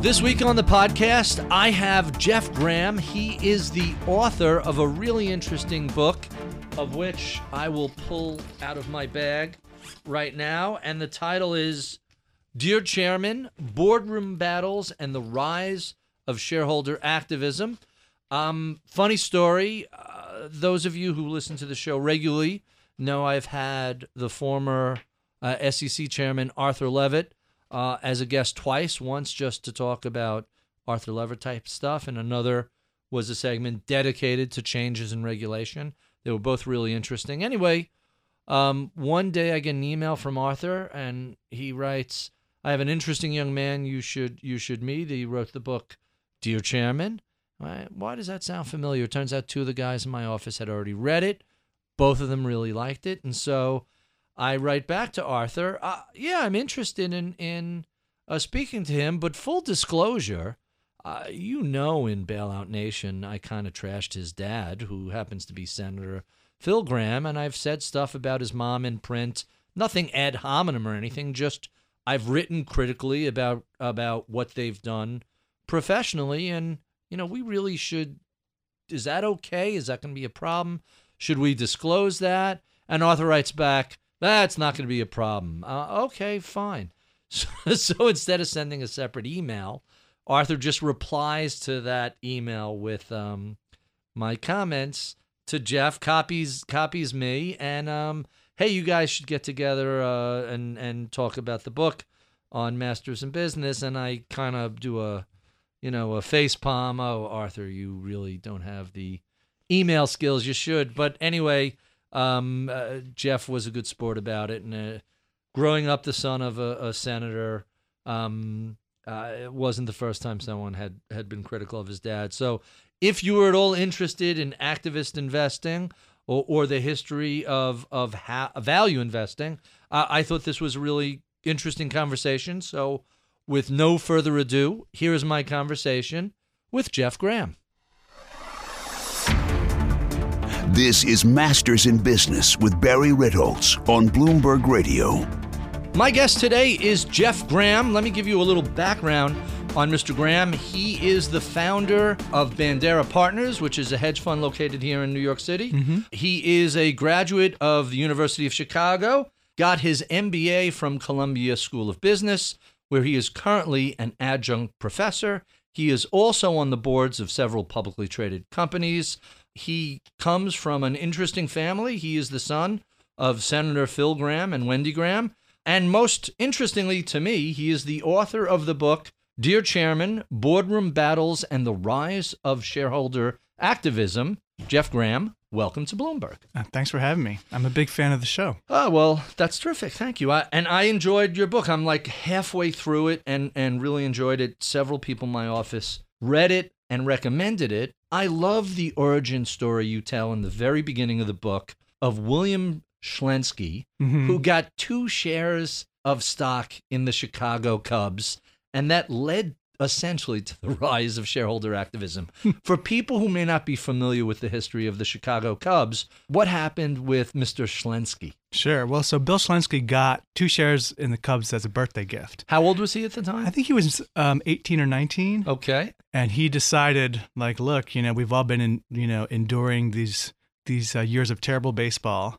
This week on the podcast, I have Jeff Gramm. He is the author of a really interesting book, of which I will pull out of my bag right now. And the title is Dear Chairman Boardroom Battles and the Rise of Shareholder Activism. Um, funny story. Uh, those of you who listen to the show regularly know I've had the former uh, SEC chairman Arthur Levitt uh, as a guest twice. Once just to talk about Arthur Levitt type stuff, and another was a segment dedicated to changes in regulation. They were both really interesting. Anyway, um, one day I get an email from Arthur, and he writes, "I have an interesting young man you should you should meet." He wrote the book, "Dear Chairman." Why, why does that sound familiar? It turns out two of the guys in my office had already read it. Both of them really liked it, and so I write back to Arthur. Uh, yeah, I'm interested in in uh, speaking to him, but full disclosure, uh, you know, in Bailout Nation, I kind of trashed his dad, who happens to be Senator Phil Gramm, and I've said stuff about his mom in print. Nothing ad hominem or anything. Just I've written critically about about what they've done professionally, and you know, we really should. Is that okay? Is that going to be a problem? Should we disclose that? And Arthur writes back, that's not going to be a problem. Uh, okay, fine. So, so instead of sending a separate email, Arthur just replies to that email with um, my comments to Jeff, copies copies me, and um, hey, you guys should get together uh, and and talk about the book on Masters in Business. And I kind of do a, you know, a face palm. Oh, Arthur, you really don't have the email skills you should. But anyway, um, uh, Jeff was a good sport about it, and uh, growing up the son of a, a senator, um, uh, it wasn't the first time someone had had been critical of his dad. So, if you were at all interested in activist investing or, or the history of of ha- value investing, I thought this was a really interesting conversation. So, with no further ado, here is my conversation with Jeff Gramm. This is Masters in Business with Barry Ritholtz on Bloomberg Radio. My guest today is Jeff Gramm. Let me give you a little background on Mr. Gramm. He is the founder of Bandera Partners, which is a hedge fund located here in New York City. Mm-hmm. He is a graduate of the University of Chicago, got his MBA from Columbia School of Business, where he is currently an adjunct professor. He is also on the boards of several publicly traded companies. He comes from an interesting family. He is the son of Senator Phil Gramm and Wendy Gramm. And most interestingly to me, he is the author of the book, Dear Chairman Boardroom Battles and the Rise of Shareholder Activism. Jeff Gramm, welcome to Bloomberg. Uh, thanks for having me. I'm a big fan of the show. Oh, well, that's terrific. Thank you. I, and I enjoyed your book. I'm like halfway through it and, and really enjoyed it. Several people in my office read it and recommended it. I love the origin story you tell in the very beginning of the book of William Schlensky, Mhm. who got two shares of stock in the Chicago Cubs, and that led essentially to the rise of shareholder activism. For people who may not be familiar with the history of the Chicago Cubs, what happened with Mr. Schlensky? Sure. Well, so Bill Schlensky got two shares in the Cubs as a birthday gift. How old was he at the time? I think he was um, 18 or 19, Okay. and he decided, like, look, you know, we've all been, in, you know, enduring these these uh, years of terrible baseball,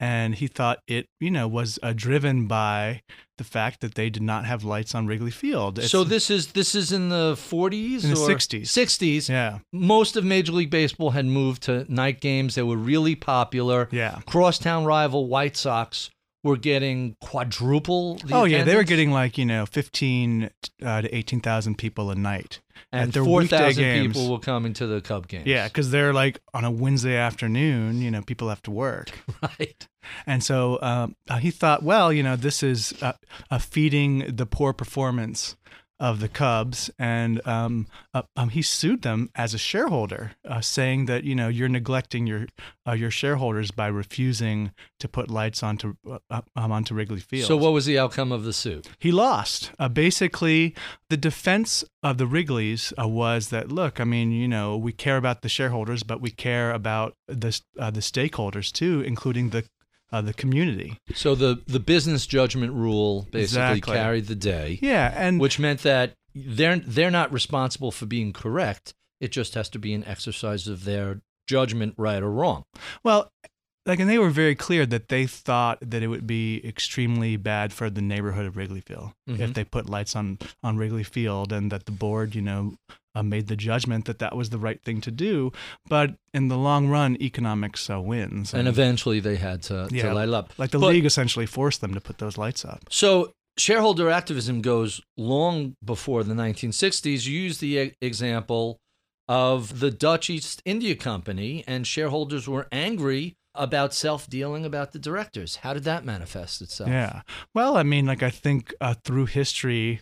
and he thought it, you know, was uh, driven by the fact that they did not have lights on Wrigley Field. It's- so this is this is in the 40s In the or 60s. 60s. yeah, Most of Major League Baseball had moved to night games. They were really popular. yeah. Crosstown rival White Sox were getting quadruple the oh yeah, they were getting like you know 15 uh, to 18,000 people a night. And 4,000 people will come into the Cub games. Yeah, because they're like on a Wednesday afternoon, you know, people have to work. right. And so um, uh, he thought, well, you know, this is uh, uh, feeding the poor performance of the Cubs, and um, uh, um, he sued them as a shareholder, uh, saying that you know you're neglecting your uh, your shareholders by refusing to put lights onto uh, um, onto Wrigley Field. So what was the outcome of the suit? He lost. Uh, basically, the defense of the Wrigleys uh, was that look, I mean, you know, we care about the shareholders, but we care about the uh, the stakeholders too, including the uh, the community. So the the business judgment rule basically Exactly. carried the day, Yeah, and which meant that they're they're not responsible for being correct. It just has to be an exercise of their judgment, right or wrong. Well, like, and they were very clear that they thought that it would be extremely bad for the neighborhood of Wrigleyville Mhm. if they put lights on on Wrigley Field, and that the board, you know, uh, made the judgment that that was the right thing to do. But in the long run, economics uh, wins, And eventually they had to, Yeah, to light up. like the But- league essentially forced them to put those lights up. So shareholder activism goes long before the 1960s. You use the e- example of the Dutch East India Company, and shareholders were angry about self-dealing about the directors. How did that manifest itself? Yeah. Well, I mean, like I think uh, through history,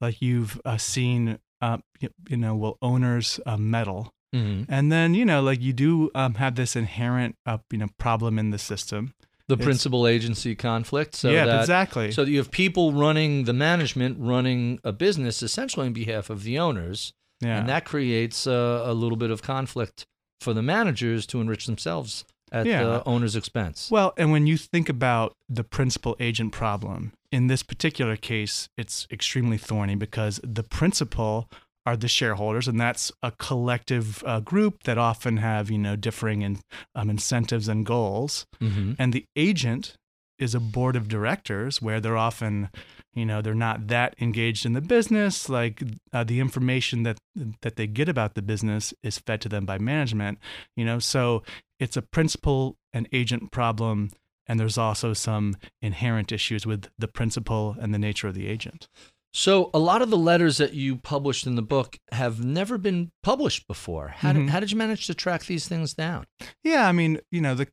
like you've uh, seen, uh, you, know, well, owners uh, meddle, Mhm. and then you know, like you do um, have this inherent, uh, you know, problem in the system. The It's- principal agency conflict. So yeah, that, exactly. So you have people running the management, running a business essentially on behalf of the owners, yeah. and that creates a, a little bit of conflict for the managers to enrich themselves at Yeah. the owner's expense. Well, and when you think about the principal agent problem, in this particular case, it's extremely thorny because the principal are the shareholders, and that's a collective uh, group that often have you know differing in, um, incentives and goals. mm-hmm. And the agent is a board of directors where they're often, you know, they're not that engaged in the business. Like uh, the information that that they get about the business is fed to them by management. You know, so it's a principal and agent problem, and there's also some inherent issues with the principal and the nature of the agent. So a lot of the letters that you published in the book have never been published before. How, did, Mhm. how did you manage to track these things down? Yeah, I mean, you know, the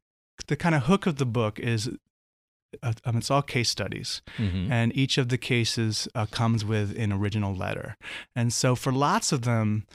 the kind of hook of the book is. Uh, um, it's all case studies. Mm-hmm. and each of the cases uh, comes with an original letter. And so for lots of them,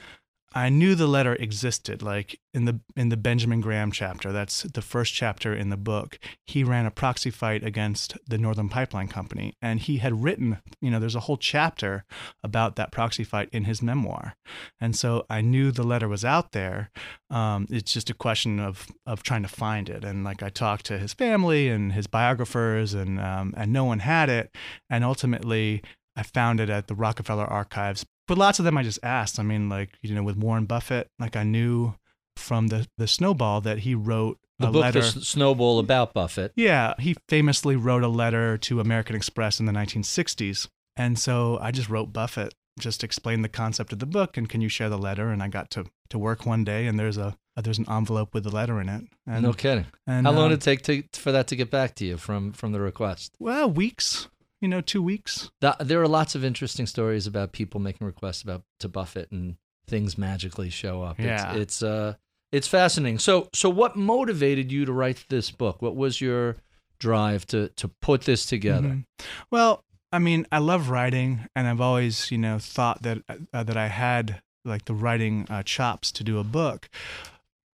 I knew the letter existed. Like in the in the Benjamin Graham chapter, that's the first chapter in the book. He ran a proxy fight against the Northern Pipeline Company, and he had written, you know, there's a whole chapter about that proxy fight in his memoir. And so I knew the letter was out there. Um, it's just a question of of trying to find it. And like I talked to his family and his biographers, and um, and no one had it. And ultimately, I found it at the Rockefeller Archives. But lots of them I just asked. I mean, like you know, with Warren Buffett, like I knew from the the Snowball that he wrote The a book, letter. The Snowball About Buffett. Yeah, he famously wrote a letter to American Express in the 1960s. And so I just wrote Buffett, just explained the concept of the book and can you share the letter? And I got to, to work one day and there's a there's an envelope with the letter in it. And, no kidding. and How long um, did it take to, for that to get back to you from, from the request? Well, weeks, you know, two weeks. There are lots of interesting stories about people making requests about to Buffett and things magically show up. Yeah. It's, it's uh it's fascinating. So so what motivated you to write this book? What was your drive to to put this together? Mhm. Well, I mean, I love writing, and I've always, you know, thought that uh, that I had like the writing uh, chops to do a book.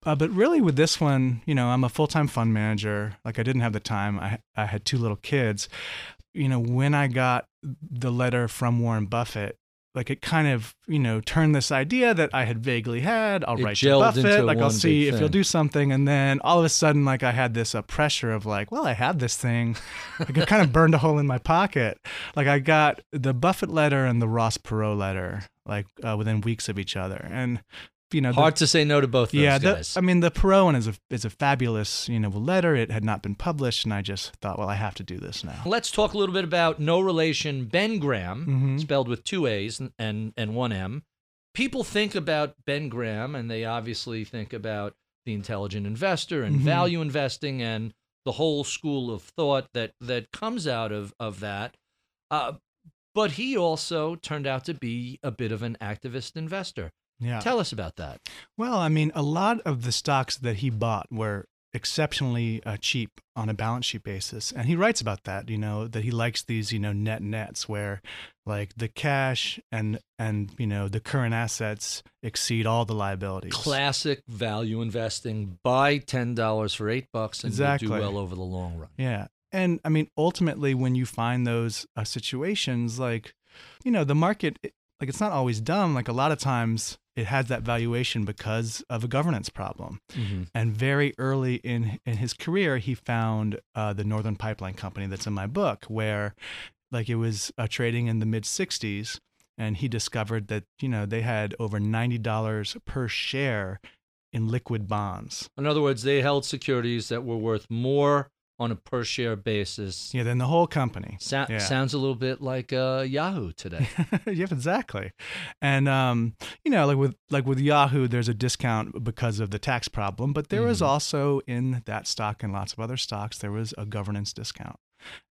Uh, but really, with this one, you know, I'm a full time fund manager. Like, I didn't have the time. I I had two little kids. You know, when I got the letter from Warren Buffett, like it kind of, you know, turned this idea that I had vaguely had. I'll It write to Buffett. Like, I'll see if he'll do something. And then all of a sudden, like, I had this uh, pressure of like, well, I had this thing. Like, it kind of burned a hole in my pocket. Like, I got the Buffett letter and the Ross Perot letter, like, uh, within weeks of each other. And, you know, the- Hard to say no to both those yeah, the. I mean, the Perot one is a is a fabulous, you know, letter. It had not been published, and I just thought, well, I have to do this now. Let's talk a little bit about no relation Ben Graham, Mhm. spelled with two A's and, and, and one M. People think about Ben Graham and they obviously think about the intelligent investor and Mhm. value investing and the whole school of thought that, that comes out of, of that. Uh, but he also turned out to be a bit of an activist investor. Yeah. Tell us about that. Well, I mean, a lot of the stocks that he bought were exceptionally uh, cheap on a balance sheet basis, and he writes about that. You know that he likes these, you know, net nets where, like, the cash and and you know the current assets exceed all the liabilities. Classic value investing. Buy ten dollars for eight bucks and Exactly. do well over the long run. Yeah. And I mean, ultimately, when you find those uh, situations, like, you know, the market, like, it's not always dumb. Like, a lot of times it has that valuation because of a governance problem. Mhm. And very early in, in his career, he found uh, the Northern Pipeline Company that's in my book, where, like, it was uh, trading in the mid 60s. and he discovered that you know they had over ninety dollars per share in liquid bonds. In other words, they held securities that were worth more on a per share basis. Yeah, than the whole company. So- yeah. Sounds a little bit like uh, Yahoo today. yeah, exactly. And um, you know, like with like with Yahoo, there's a discount because of the tax problem, but there was Mhm. also in that stock and lots of other stocks, there was a governance discount.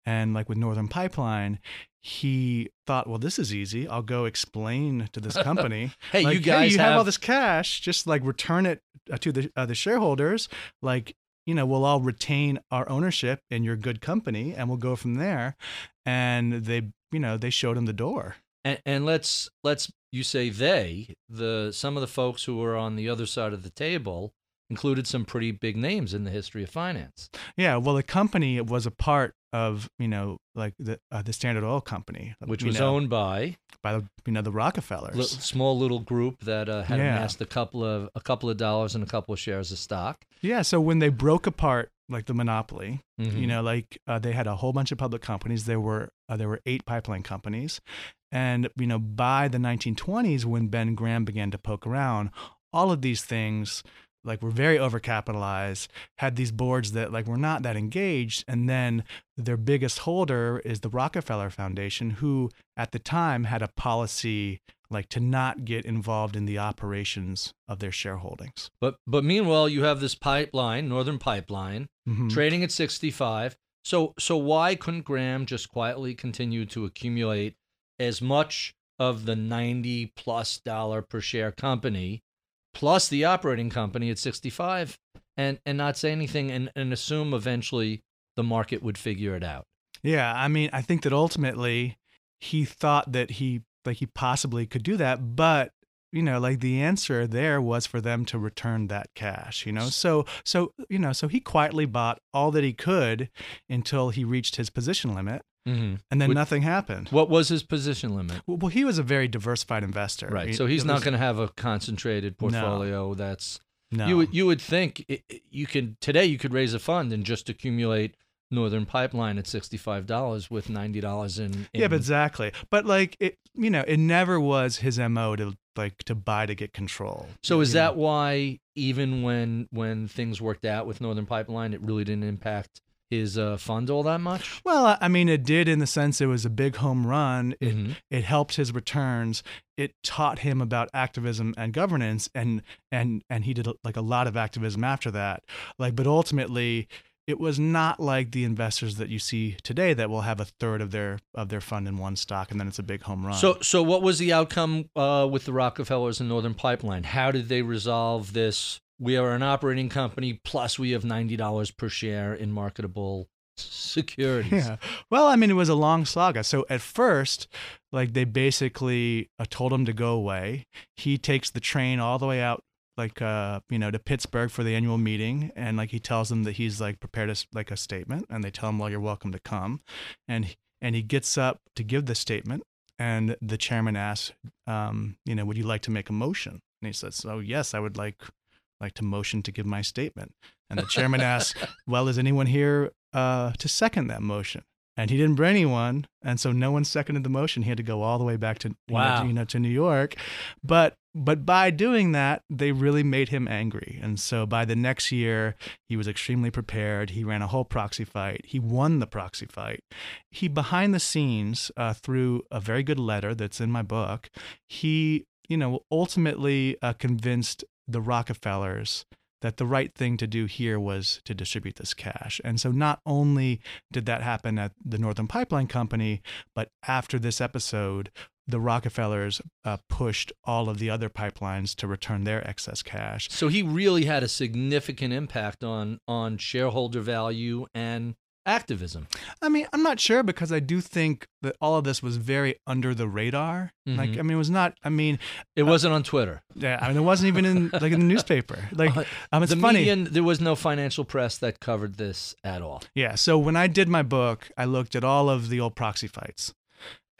And like with Northern Pipeline, he thought, well, this is easy. I'll go explain to this company. hey, like, you guys you have, have all this cash. Just like return it uh, to the uh, the shareholders. Like you know, we'll all retain our ownership in your good company, and we'll go from there. And they, you know, they showed him the door. and, and let's let's you say they the some of the folks who were on the other side of the table included some pretty big names in the history of finance. Yeah, well, the company was a part of you know like the uh, the Standard Oil Company, which was know, owned by by the you know the Rockefellers. small little group that uh, had Yeah. amassed a couple of a couple of dollars and a couple of shares of stock. yeah, so when they broke apart like the monopoly, Mhm. you know, like uh, they had a whole bunch of public companies. There were uh, there were eight pipeline companies, and you know by the 1920s when Ben Graham began to poke around, all of these things like were very overcapitalized had these boards that like were not that engaged and then their biggest holder is the rockefeller foundation who at the time had a policy like to not get involved in the operations of their shareholdings But but meanwhile, you have this pipeline, Northern Pipeline, Mhm. trading at 65. So so why couldn't Graham just quietly continue to accumulate as much of the 90 plus dollar per share company plus the operating company at 65 and and not say anything and, and assume eventually the market would figure it out. Yeah, I mean, I think that ultimately he thought that he like he possibly could do that, but you know, like the answer there was for them to return that cash, you know. So so you know, so he quietly bought all that he could until he reached his position limit, Mm-hmm. and then Would- nothing happened. What was his position limit? Well, well, he was a very diversified investor. Right. He- So he's not going to have a concentrated portfolio that's No. You would you would think it, you could today you could raise a fund and just accumulate Northern Pipeline at sixty five dollars with ninety dollars in, in. yeah, but exactly. But like it, you know, it never was his mo to like to buy to get control. so is know? that why even when when things worked out with Northern Pipeline, it really didn't impact his uh, fund all that much? Well, I- mean, it did in the sense it was a big home run. It Mhm. it helped his returns. It taught him about activism and governance, and and and he did like a lot of activism after that. Like, but ultimately, it was not like the investors that you see today that will have a third of their of their fund in one stock, and then it's a big home run. So so what was the outcome uh, with the Rockefellers and Northern Pipeline? How did they resolve this? We are an operating company, plus we have ninety dollars per share in marketable securities. Yeah. Well, I mean, it was a long saga. So at first, like they basically uh, told him to go away. He takes the train all the way out, like uh, you know, to Pittsburgh for the annual meeting, and like he tells them that he's like prepared us like a statement, and they tell him, "Well, you're welcome to come," and and he gets up to give the statement, and the chairman asks, um, you know, would you like to make a motion? And he says, "Oh, yes, I would like like to motion to give my statement." And the chairman asks, "Well, is anyone here uh, to second that motion?" And he didn't bring anyone, and so no one seconded the motion. He had to go all the way back to you know, to, you know to New York, but but by doing that, they really made him angry. And so by the next year, he was extremely prepared. He ran a whole proxy fight. He won the proxy fight. He behind the scenes uh, through a very good letter that's in my book. He you know ultimately uh, convinced the Rockefellers that the right thing to do here was to distribute this cash. And so not only did that happen at the Northern Pipeline Company, but after this episode, the Rockefellers uh, pushed all of the other pipelines to return their excess cash. So he really had a significant impact on on shareholder value and activism. I mean, I'm not sure because I do think that all of this was very under the radar. Like, Mhm. I mean, it was not. I mean, It wasn't on Twitter. yeah, I mean, it wasn't even in like in the newspaper. Like, Uh, um, it's the funny. media, there was no financial press that covered this at all. Yeah. So when I did my book, I looked at all of the old proxy fights.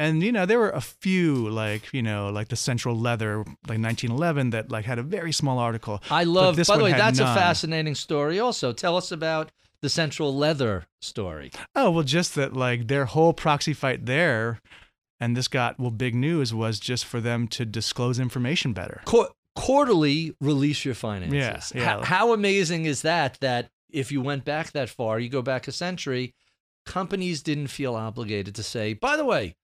And you know, there were a few like, you know, like the Central Leather like 1911 that like had a very small article. I love. this By the way, that's none. a fascinating story. Also, tell us about the Central Leather story. Oh, well just that like their whole proxy fight there and this got well big news was just for them to disclose information better. Qu- quarterly release your finances. Yeah, yeah. How, how amazing is that? That if you went back that far, you go back a century, companies didn't feel obligated to say, by the way,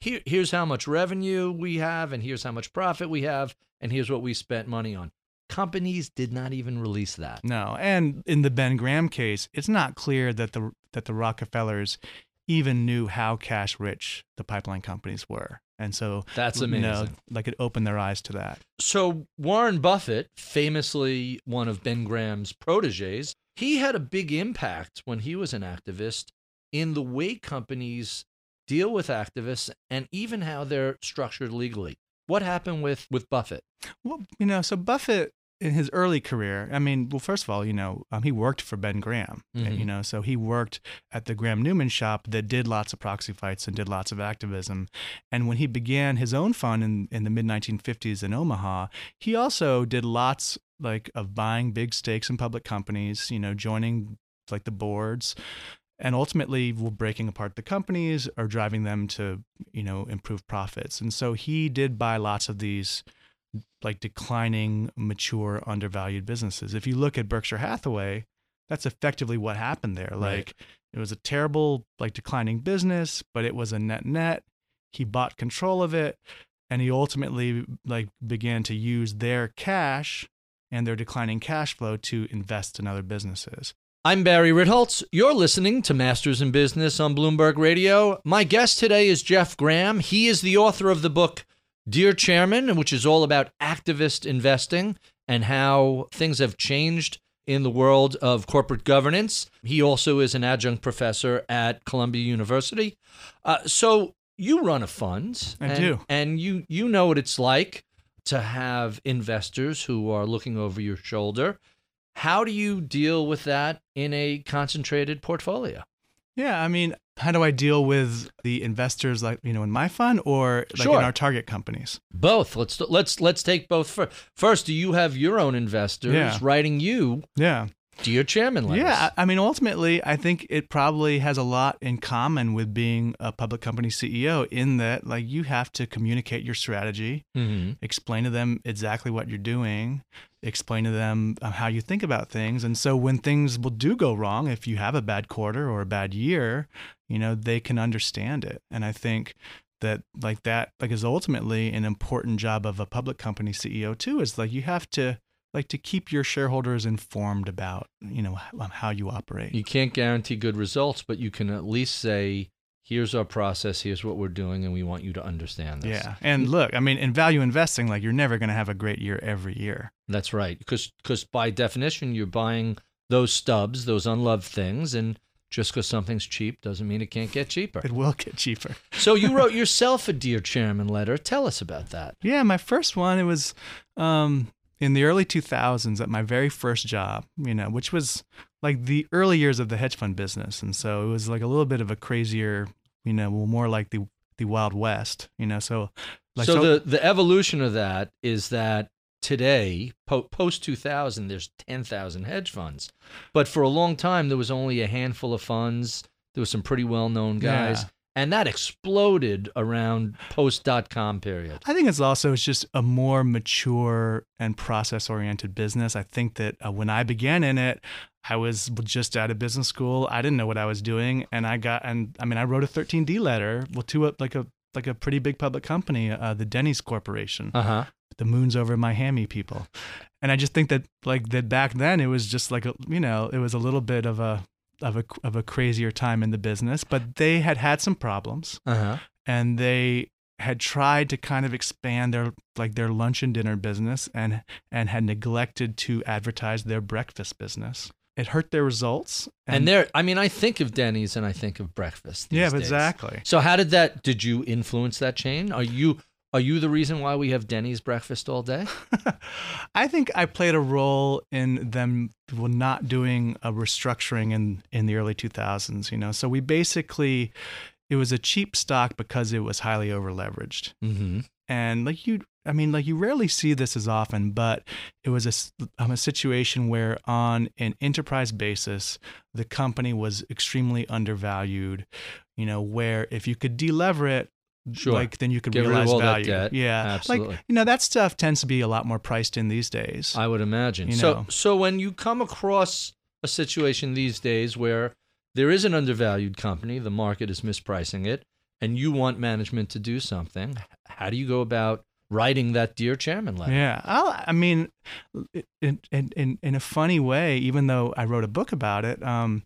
here, here's how much revenue we have, and here's how much profit we have, and here's what we spent money on. Companies did not even release that. No, and in the Ben Graham case, it's not clear that the that the Rockefellers even knew how cash rich the pipeline companies were. And so That's you know, amazing. like it opened their eyes to that. So Warren Buffett, famously one of Ben Graham's proteges, he had a big impact when he was an activist in the way companies deal with activists and even how they're structured legally. What happened with with Buffett? Well, you know, so Buffett in his early career, I mean, well, first of all, you know, um, he worked for Ben Graham, Mhm. you know, so he worked at the Graham Newman shop that did lots of proxy fights and did lots of activism. And when he began his own fund in, in the mid 1950s in Omaha, he also did lots like of buying big stakes in public companies, you know, joining like the boards and ultimately we're breaking apart the companies or driving them to you know improve profits and so he did buy lots of these like declining mature undervalued businesses if you look at berkshire hathaway that's effectively what happened there Right. like it was a terrible like declining business but it was a net net he bought control of it and he ultimately like began to use their cash and their declining cash flow to invest in other businesses I'm Barry Ritholtz. You're listening to Masters in Business on Bloomberg Radio. My guest today is Jeff Gramm. He is the author of the book Dear Chairman, which is all about activist investing and how things have changed in the world of corporate governance. He also is an adjunct professor at Columbia University. Uh, so you run a fund. I and, do. And you you know what it's like to have investors who are looking over your shoulder. How do you deal with that in a concentrated portfolio? Yeah, I mean, how do I deal with the investors like, you know, in my fund or like Sure. in our target companies? Both. Let's let's let's take both first. First, do you have your own investors Yeah. writing you Yeah. dear chairman letters? Yeah, I mean, ultimately, I think it probably has a lot in common with being a public company CEO in that, like, you have to communicate your strategy, hmm explain to them exactly what you're doing, explain to them uh, how you think about things. And so when things will do go wrong, if you have a bad quarter or a bad year, you know, they can understand it. And I think that like that like is ultimately an important job of a public company CEO too is like you have to like to keep your shareholders informed about, you know, how you operate. You can't guarantee good results, but you can at least say, "Here's our process. Here's what we're doing, and we want you to understand this." Yeah. And look, I mean, in value investing, like you're never going to have a great year every year. That's right. Because because by definition, you're buying those stubs, those unloved things, and just because something's cheap doesn't mean it can't get cheaper. It will get cheaper. so you wrote yourself a dear chairman letter. Tell us about that. Yeah, my first one, it was um, in the early 2000s at my very first job, you know, which was like the early years of the hedge fund business. And so it was like a little bit of a crazier, you know, more like the, the Wild West, you know, so like, so, the the evolution of that is that today, po- post 2000, there's 10,000 hedge funds, but for a long time there was only a handful of funds. There was some pretty well known guys, Yeah. And that exploded around post dot com period. I think it's also it's just a more mature and process oriented business. I think that uh, when I began in it, I was just out of business school. I didn't know what I was doing, and I got and I mean I wrote a 13D letter well to a, like a like a pretty big public company, uh, the Denny's Corporation, Uh huh. the moons over my hammy people, and I just think that like that back then it was just like a you know it was a little bit of a of a of a crazier time in the business, but they had had some problems Uh huh. and they had tried to kind of expand their like their lunch and dinner business and and had neglected to advertise their breakfast business. It hurt their results. And, there, I mean, I think of Denny's and I think of breakfast. these yeah, days. exactly. So how did that? Did you influence that chain? Are you are you the reason why we have Denny's breakfast all day? I think I played a role in them not doing a restructuring in in the early 2000s. You know, so we basically it was a cheap stock because it was highly over leveraged. Mm-hmm. and like you i mean like you rarely see this as often but it was a, um, a situation where on an enterprise basis the company was extremely undervalued you know where if you could delever it Sure. like then you could Get realize value. Yeah, Absolutely. Like you know that stuff tends to be a lot more priced in these days. I would imagine. You so know. so when you come across a situation these days where there is an undervalued company, the market is mispricing it, and you want management to do something, how do you go about writing that dear chairman letter? Yeah, I'll, I mean, in, in in in a funny way, even though I wrote a book about it, um,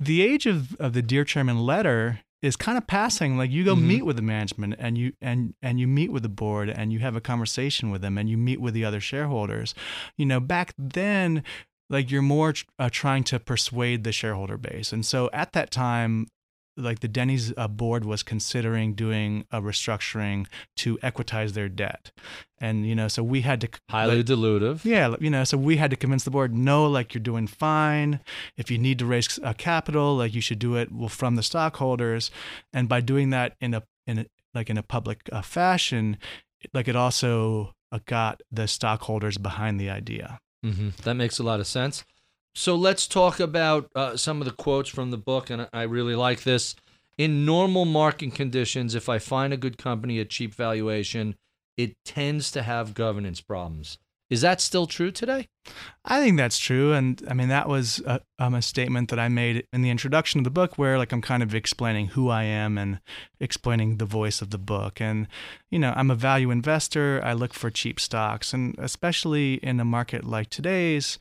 the age of, of the dear chairman letter is kind of passing. Like you go Mhm. meet with the management, and you and and you meet with the board, and you have a conversation with them, and you meet with the other shareholders. You know, back then. Like you're more uh, trying to persuade the shareholder base, and so at that time, like the Denny's uh, board was considering doing a restructuring to equitize their debt, and you know, so we had to Highly like, dilutive. yeah, you know, so we had to convince the board, no, like you're doing fine. If you need to raise uh, capital, like you should do it well from the stockholders, and by doing that in a in a, like in a public uh, fashion, like it also uh, got the stockholders behind the idea. hmm That makes a lot of sense. So let's talk about uh, some of the quotes from the book, and I really like this. In normal market conditions, if I find a good company at cheap valuation, it tends to have governance problems. Is that still true today? I think that's true, and I mean that was a, um, a statement that I made in the introduction of the book, where like I'm kind of explaining who I am and explaining the voice of the book. And you know, I'm a value investor. I look for cheap stocks, and especially in a market like today's,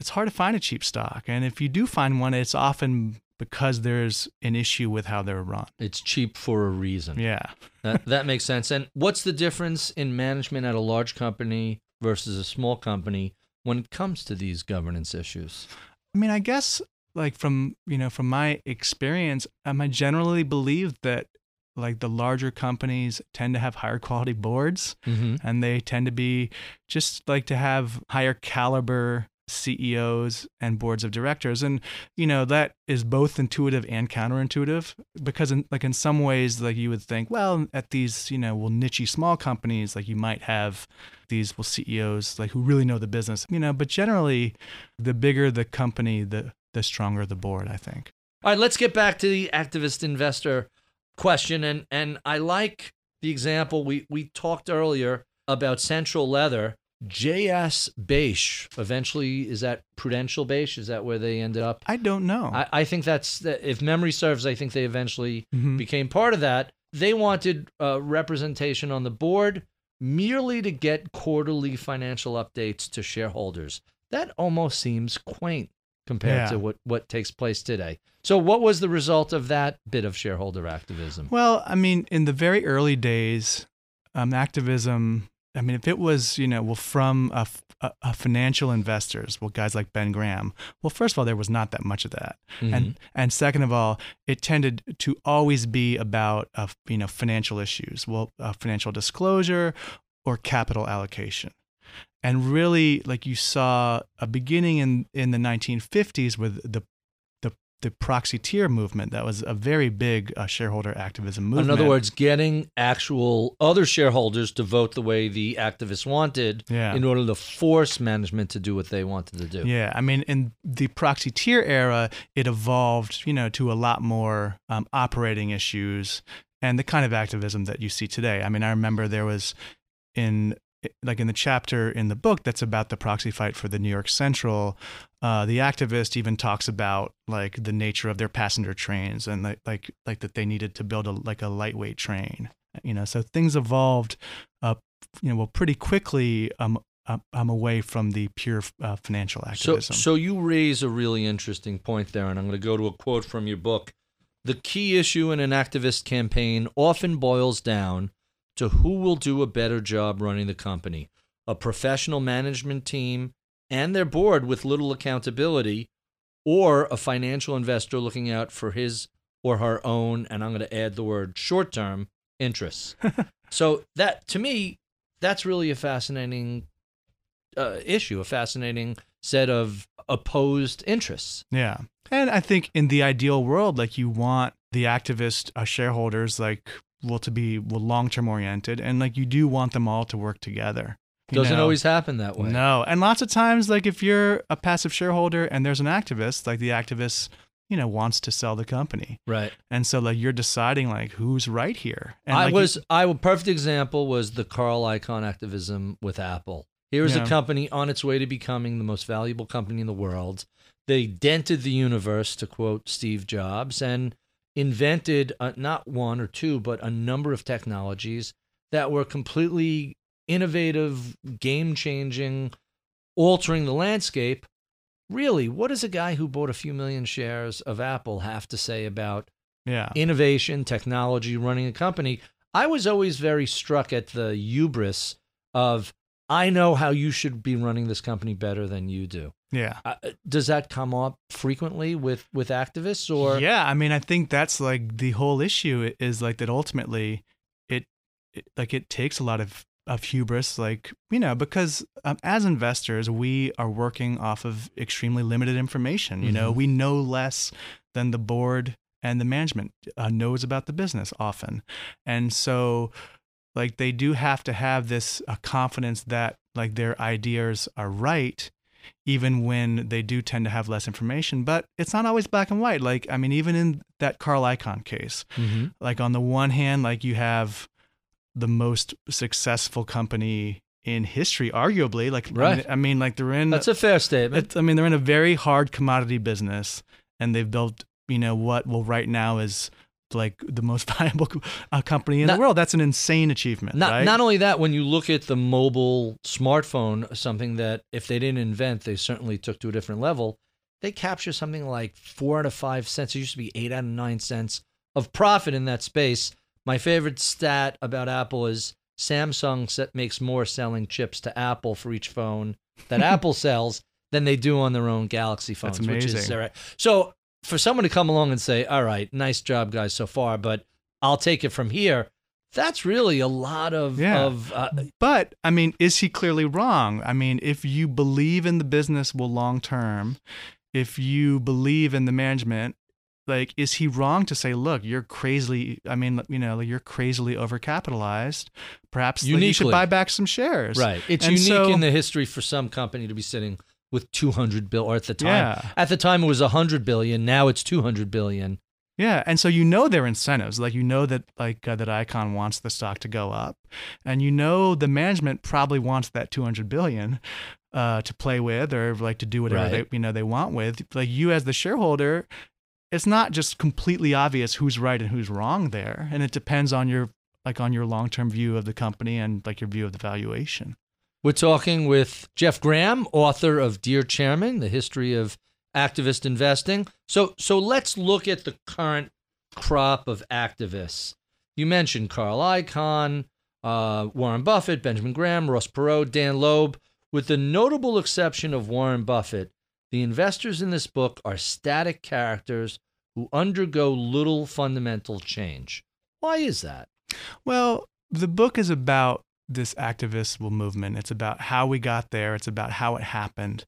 it's hard to find a cheap stock. And if you do find one, it's often because there's an issue with how they're run. It's cheap for a reason. Yeah. that, that makes sense. And what's the difference in management at a large company versus a small company when it comes to these governance issues? I mean, I guess like from you know from my experience, um, I generally believe that like the larger companies tend to have higher quality boards, Mm-hmm. and they tend to be just like to have higher caliber CEOs and boards of directors, and you know that is both intuitive and counterintuitive because in, like in some ways like you would think well at these you know well niche small companies like you might have these well CEOs like who really know the business you know but generally the bigger the company the the stronger the board I think All right, let's get back to the activist investor question. And and I like the example we we talked earlier about Central Leather. J.S. Bache eventually is that Prudential Bache? Is that where they ended up? I don't know I, I think that's if memory serves. I think they eventually Mhm. became part of that. They wanted uh, representation on the board merely to get quarterly financial updates to shareholders. That almost seems quaint compared Yeah. to what, what takes place today. So, what was the result of that bit of shareholder activism? Well, I mean, in the very early days, um, activism. I mean, if it was, you know, well, from a, a- a financial investors, well, guys like Ben Graham. Well, first of all, there was not that much of that, Mhm. and and second of all, it tended to always be about, uh, you know, financial issues. Well, uh, financial disclosure or capital allocation. And really, like you saw a beginning in, in the 1950s with the the proxyteer movement. That was a very big uh, shareholder activism movement. In other words, getting actual other shareholders to vote the way the activists wanted Yeah. in order to force management to do what they wanted to do. Yeah, I mean, in the proxyteer era, it evolved, you know, to a lot more um, operating issues and the kind of activism that you see today. I mean, I remember there was in like in the chapter in the book that's about the proxy fight for the New York Central, uh, the activist even talks about like the nature of their passenger trains and like like like that they needed to build a like a lightweight train. You know, so things evolved, uh, you know, well pretty quickly. Um, um, um, away from the pure uh, financial So, activism. so you raise a really interesting point there, and I'm going to go to a quote from your book. The key issue in an activist campaign often boils down to who will do a better job running the company a professional management team and their board with little accountability, or a financial investor looking out for his or her own, and I'm going to add the word short term interests. so, that to me, that's really a fascinating uh, issue, a fascinating set of opposed interests. Yeah. And I think in the ideal world, like you want the activist uh, shareholders, like, well, to be well, long term oriented. And like you do want them all to work together. Doesn't know? always happen that way. No. And lots of times, like if you're a passive shareholder and there's an activist, like the activist you know wants to sell the company Right. and so like you're deciding like who's right here and I like, you- was I a perfect example was the Carl Icahn activism with Apple. Here's Yeah. a company on its way to becoming the most valuable company in the world. They dented the universe, to quote Steve Jobs, and invented uh, not one or two, but a number of technologies that were completely innovative, game changing, altering the landscape. Really, what does a guy who bought a few million shares of Apple have to say about yeah innovation, technology, running a company. I was always very struck at the hubris of, I know how you should be running this company better than you do. yeah Uh, does that come up frequently with, with activists or? yeah i mean i think that's like the whole issue is like that ultimately it, it like it takes a lot of of hubris like you know because um, as investors we are working off of extremely limited information you know Mhm. we know less than the board and the management uh, knows about the business often and so like they do have to have this uh, confidence that like their ideas are right even when they do tend to have less information but it's not always black and white like i mean even in that carl icahn case Mhm. like on the one hand like you have the most successful company in history arguably like I mean- Right. I, mean, like they're in That's a fair statement. it's, I mean, they're in a very hard commodity business, and they've built, you know, what well right now is like the most valuable uh, company in Not- the world. That's an insane achievement, Not, right? not only that, when you look at the mobile smartphone, something that if they didn't invent, they certainly took to a different level, they capture something like four out of five cents. It used to be eight out of nine cents of profit in that space. My favorite stat about Apple is Samsung set, makes more selling chips to Apple for each phone that Apple sells than they do on their own Galaxy phones. That's Which is, amazing. So for someone to come along and say, all right, nice job, guys, so far, but I'll take it from here. That's really a lot of, Yeah. of uh, But I mean, is he clearly wrong? I mean, if you believe in the business will long term, if you believe in the management, like, is he wrong to say, look, you're crazily? I mean, you know, you're crazily overcapitalized. Perhaps like, you should buy back some shares. Right. It's And unique so- in the history for some company to be sitting with 200 bill or at the time. Yeah. At the time it was 100 billion, now it's 200 billion. Yeah, and so you know their incentives, like you know that like uh, that Icahn wants the stock to go up, and you know the management probably wants that 200 billion uh, to play with or like to do whatever Right. they you know they want with. Like you as the shareholder, it's not just completely obvious who's right and who's wrong there, and it depends on your like on your long term view of the company and like your view of the valuation. We're talking with Jeff Gramm, author of Dear Chairman: The History of Activist Investing. So so let's look at the current crop of activists. You mentioned Carl Icahn, uh, Warren Buffett, Benjamin Graham, Ross Perot, Dan Loeb. With the notable exception of Warren Buffett, the investors in this book are static characters who undergo little fundamental change. Why is that? Well, the book is about this activist movement. It's about how we got there. It's about how it happened.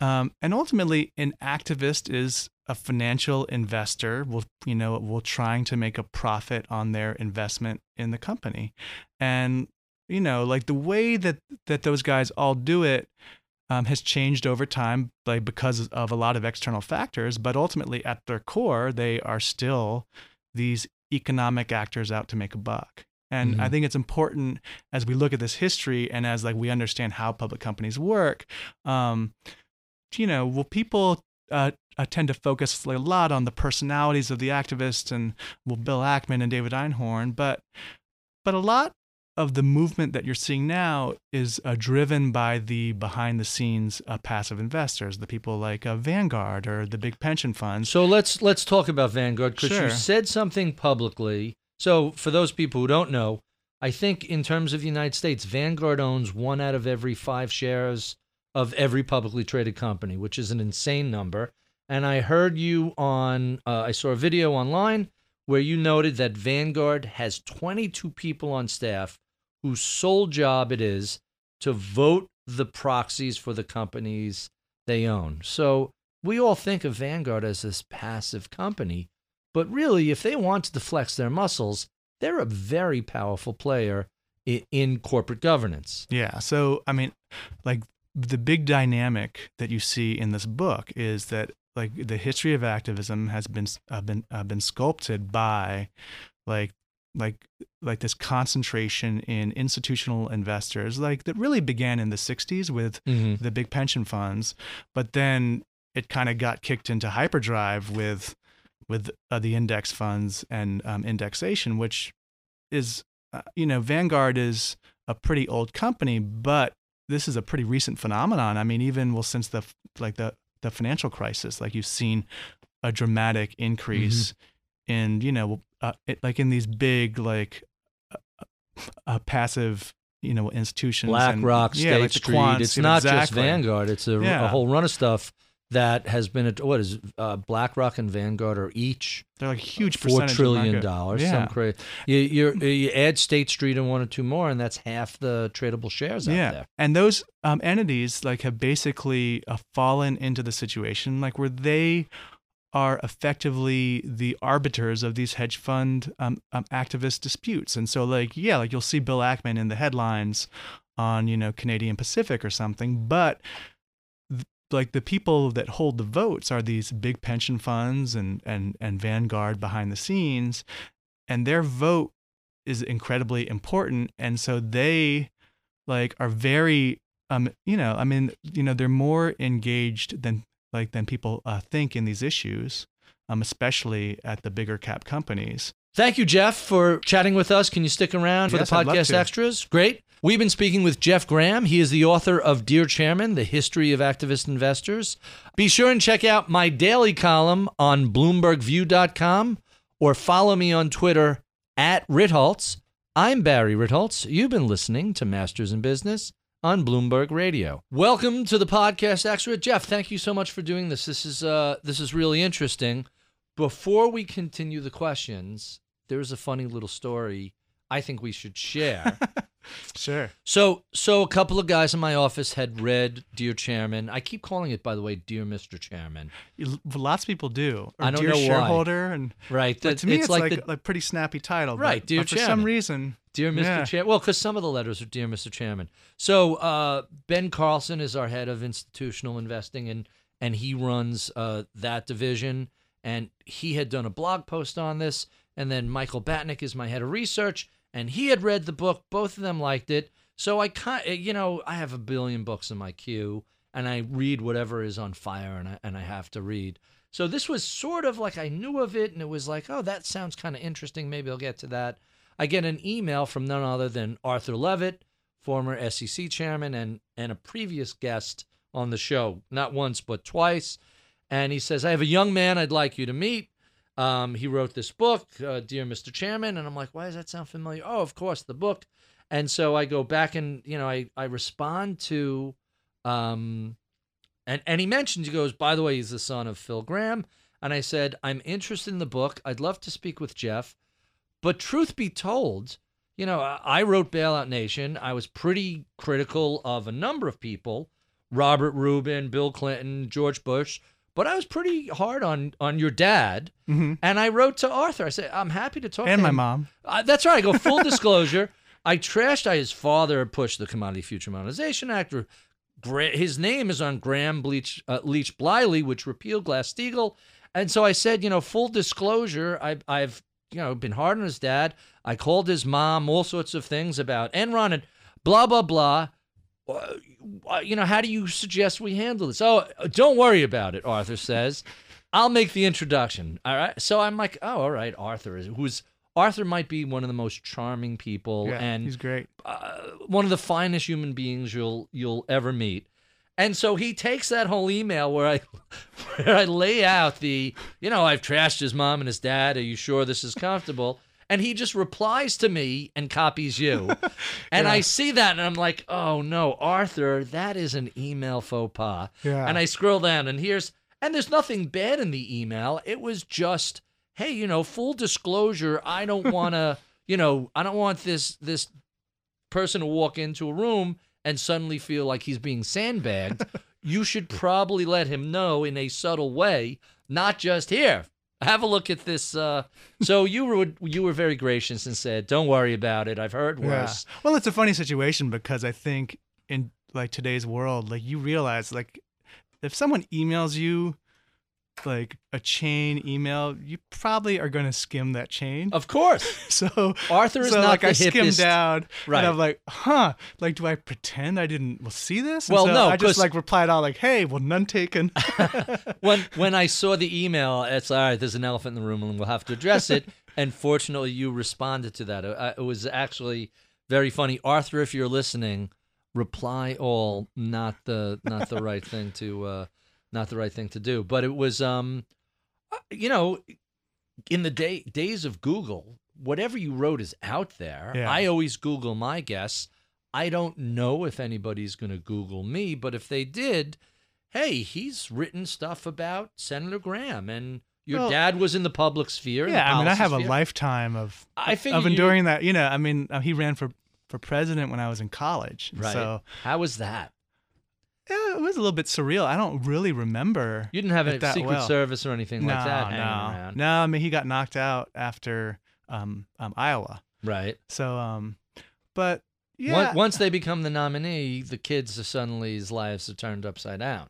Um, and ultimately, an activist is a financial investor. Will you know? Will trying to make a profit on their investment in the company, and you know, like the way that that those guys all do it um, has changed over time, like because of a lot of external factors. But ultimately, at their core, they are still these economic actors out to make a buck. And I Mhm. think it's important as we look at this history and as like we understand how public companies work. Um, you know, will people uh, uh, tend to focus a lot on the personalities of the activists and well, Bill Ackman and David Einhorn, but but a lot of the movement that you're seeing now is uh, driven by the behind the scenes uh, passive investors, the people like uh, Vanguard or the big pension funds. So let's let's talk about Vanguard because Sure. you said something publicly. So for those people who don't know, I think in terms of the United States, Vanguard owns one out of every five shares of every publicly traded company, which is an insane number. And I heard you on, uh, I saw a video online where you noted that Vanguard has 22 people on staff whose sole job it is to vote the proxies for the companies they own. So we all think of Vanguard as this passive company, but really, if they wanted to flex their muscles, they're a very powerful player in, in corporate governance. Yeah. So, I mean, like the big dynamic that you see in this book is that like the history of activism has been uh, been uh, been sculpted by like like like this concentration in institutional investors like that really began in the 60s with Mhm. the big pension funds but then it kind of got kicked into hyperdrive with with uh, the index funds and um, indexation which is uh, you know Vanguard is a pretty old company but this is a pretty recent phenomenon i mean even well since the like the the financial crisis like you've seen a dramatic increase in you know uh, it, like in these big like uh, uh, passive you know institutions BlackRock, yeah, like Street. quants, it's not just. Vanguard. It's a, a whole run of stuff that has been at what is uh, BlackRock and Vanguard are each they're like huge four trillion dollars. yeah. Some crazy. You you add State Street and one or two more, and that's half the tradable shares out yeah there. and those um, entities like have basically uh, fallen into the situation like where they are effectively the arbiters of these hedge fund um, um, activist disputes and so like yeah like you'll see bill ackman in the headlines on you know canadian pacific or something but like the people that hold the votes are these big pension funds and and and vanguard behind the scenes and their vote is incredibly important and so they like are very um you know i mean you know they're more engaged than like than people uh, think in these issues um especially at the bigger cap companies Thank you, Jeff, for chatting with us. Can you stick around for Yes, the podcast extras? Great. We've been speaking with Jeff Gramm. He is the author of Dear Chairman, The History of Activist Investors. Be sure and check out my daily column on BloombergView.com or follow me on Twitter at Ritholtz. I'm Barry Ritholtz. You've been listening to Masters in Business on Bloomberg Radio. Welcome to the podcast extra. Jeff, thank you so much for doing this. This is uh this is really interesting. Before we continue the questions, there's a funny little story I think we should share. sure so, so a couple of guys in my office had read Dear Chairman. I keep calling it, by the way, Dear Mr. Chairman. lots of people do or I don't dear know why. shareholder and Right. but that- to me it's, like, the a like pretty snappy title but- Right, Dear but for Chairman. some reason Dear Mr. Yeah. Chairman. Well, because some of the letters are Dear Mr. Chairman. So uh, Ben Carlson is our head of institutional investing, and and he runs uh, that division. And he had done a blog post on this. And then Michael Batnick is my head of research, and he had read the book. Both of them liked it. So I kind, eh, you know, I have a billion books in my queue, and I read whatever is on fire, and I and I have to read. So this was sort of like I knew of it, and it was like, oh, that sounds kind of interesting. Maybe I'll get to that. I get an email from none other than Arthur Levitt, former SEC chairman and, and a previous guest on the show, not once, but twice. And he says, I have a young man I'd like you to meet. Um, he wrote this book, uh, Dear Mr. Chairman. And I'm like, why does that sound familiar? Oh, of course, the book. And so I go back and, you know, I, I respond to, um, and, and he mentions, he goes, by the way, he's the son of Phil Gramm. And I said, I'm interested in the book. I'd love to speak with Jeff. But truth be told, you know, I I wrote Bailout Nation. I was pretty critical of a number of people, Robert Rubin, Bill Clinton, George Bush, but I was pretty hard on on your dad. hmm And I wrote to Arthur. I said, I'm happy to talk to you. and to my him. mom Uh, that's right. I go full disclosure. I trashed how his father pushed the Commodity Future Modernization Act. His name is on Gramm Bleach, uh, Leach Bliley, which repealed Glass Steagall. And so I said, you know, full disclosure, I, I've you know been hard on his dad. I called his mom all sorts of things about Enron and blah blah blah. Uh, you know, how do you suggest we handle this? Oh, don't worry about it, Arthur says. I'll make the introduction. All right. So I'm like, oh, all right. Arthur is who's Arthur might be one of the most charming people yeah and he's great uh, one of the finest human beings you'll you'll ever meet. And so he takes that whole email where I where I lay out the, you know, I've trashed his mom and his dad. Are you sure this is comfortable? And he just replies to me and copies you. And I see that and I'm like, oh no, Arthur, that is an email faux pas. Yeah. And I scroll down and here's and there's nothing bad in the email. It was just, hey, you know, full disclosure, I don't wanna, you know, I don't want this this person to walk into a room and suddenly feel like he's being sandbagged, you should probably let him know in a subtle way, not just here. Have a look at this. Uh, so you were you were very gracious and said, "Don't worry about it. I've heard worse." Yeah. Well, it's a funny situation because I think in like today's world, like you realize like if someone emails you like a chain email, you probably are going to skim that chain. Of course. So Arthur is so not like the I skimmed hippest. down, Right. and I'm like, huh? Like, do I pretend I didn't well, see this? And Well, so no, I just like replied all like, hey, well, none taken. when when I saw the email, it's all right. There's an elephant in the room, and we'll have to address it. and fortunately, you responded to that. Uh, It was actually very funny. Arthur, if you're listening, reply all. Not the not the right thing to uh, not the right thing to do. But it was um, uh, you know, in the day days of Google, whatever you wrote is out there. Yeah. I always Google my guests. I don't know if anybody's going to Google me, but if they did, hey, he's written stuff about Senator Gramm, and your Well, dad was in the public sphere. yeah, I mean, I have a lifetime of I of you- enduring that. You know, I mean, uh, he ran for for president when I was in college, Right. so How was that? Yeah, it was a little bit surreal. I don't really remember. You didn't have it a that Secret well. Service or anything no, like that no, around, no. I mean, he got knocked out after um, um Iowa. right? So um, but yeah, Once they become the nominee, the kids are suddenly his lives are turned upside down.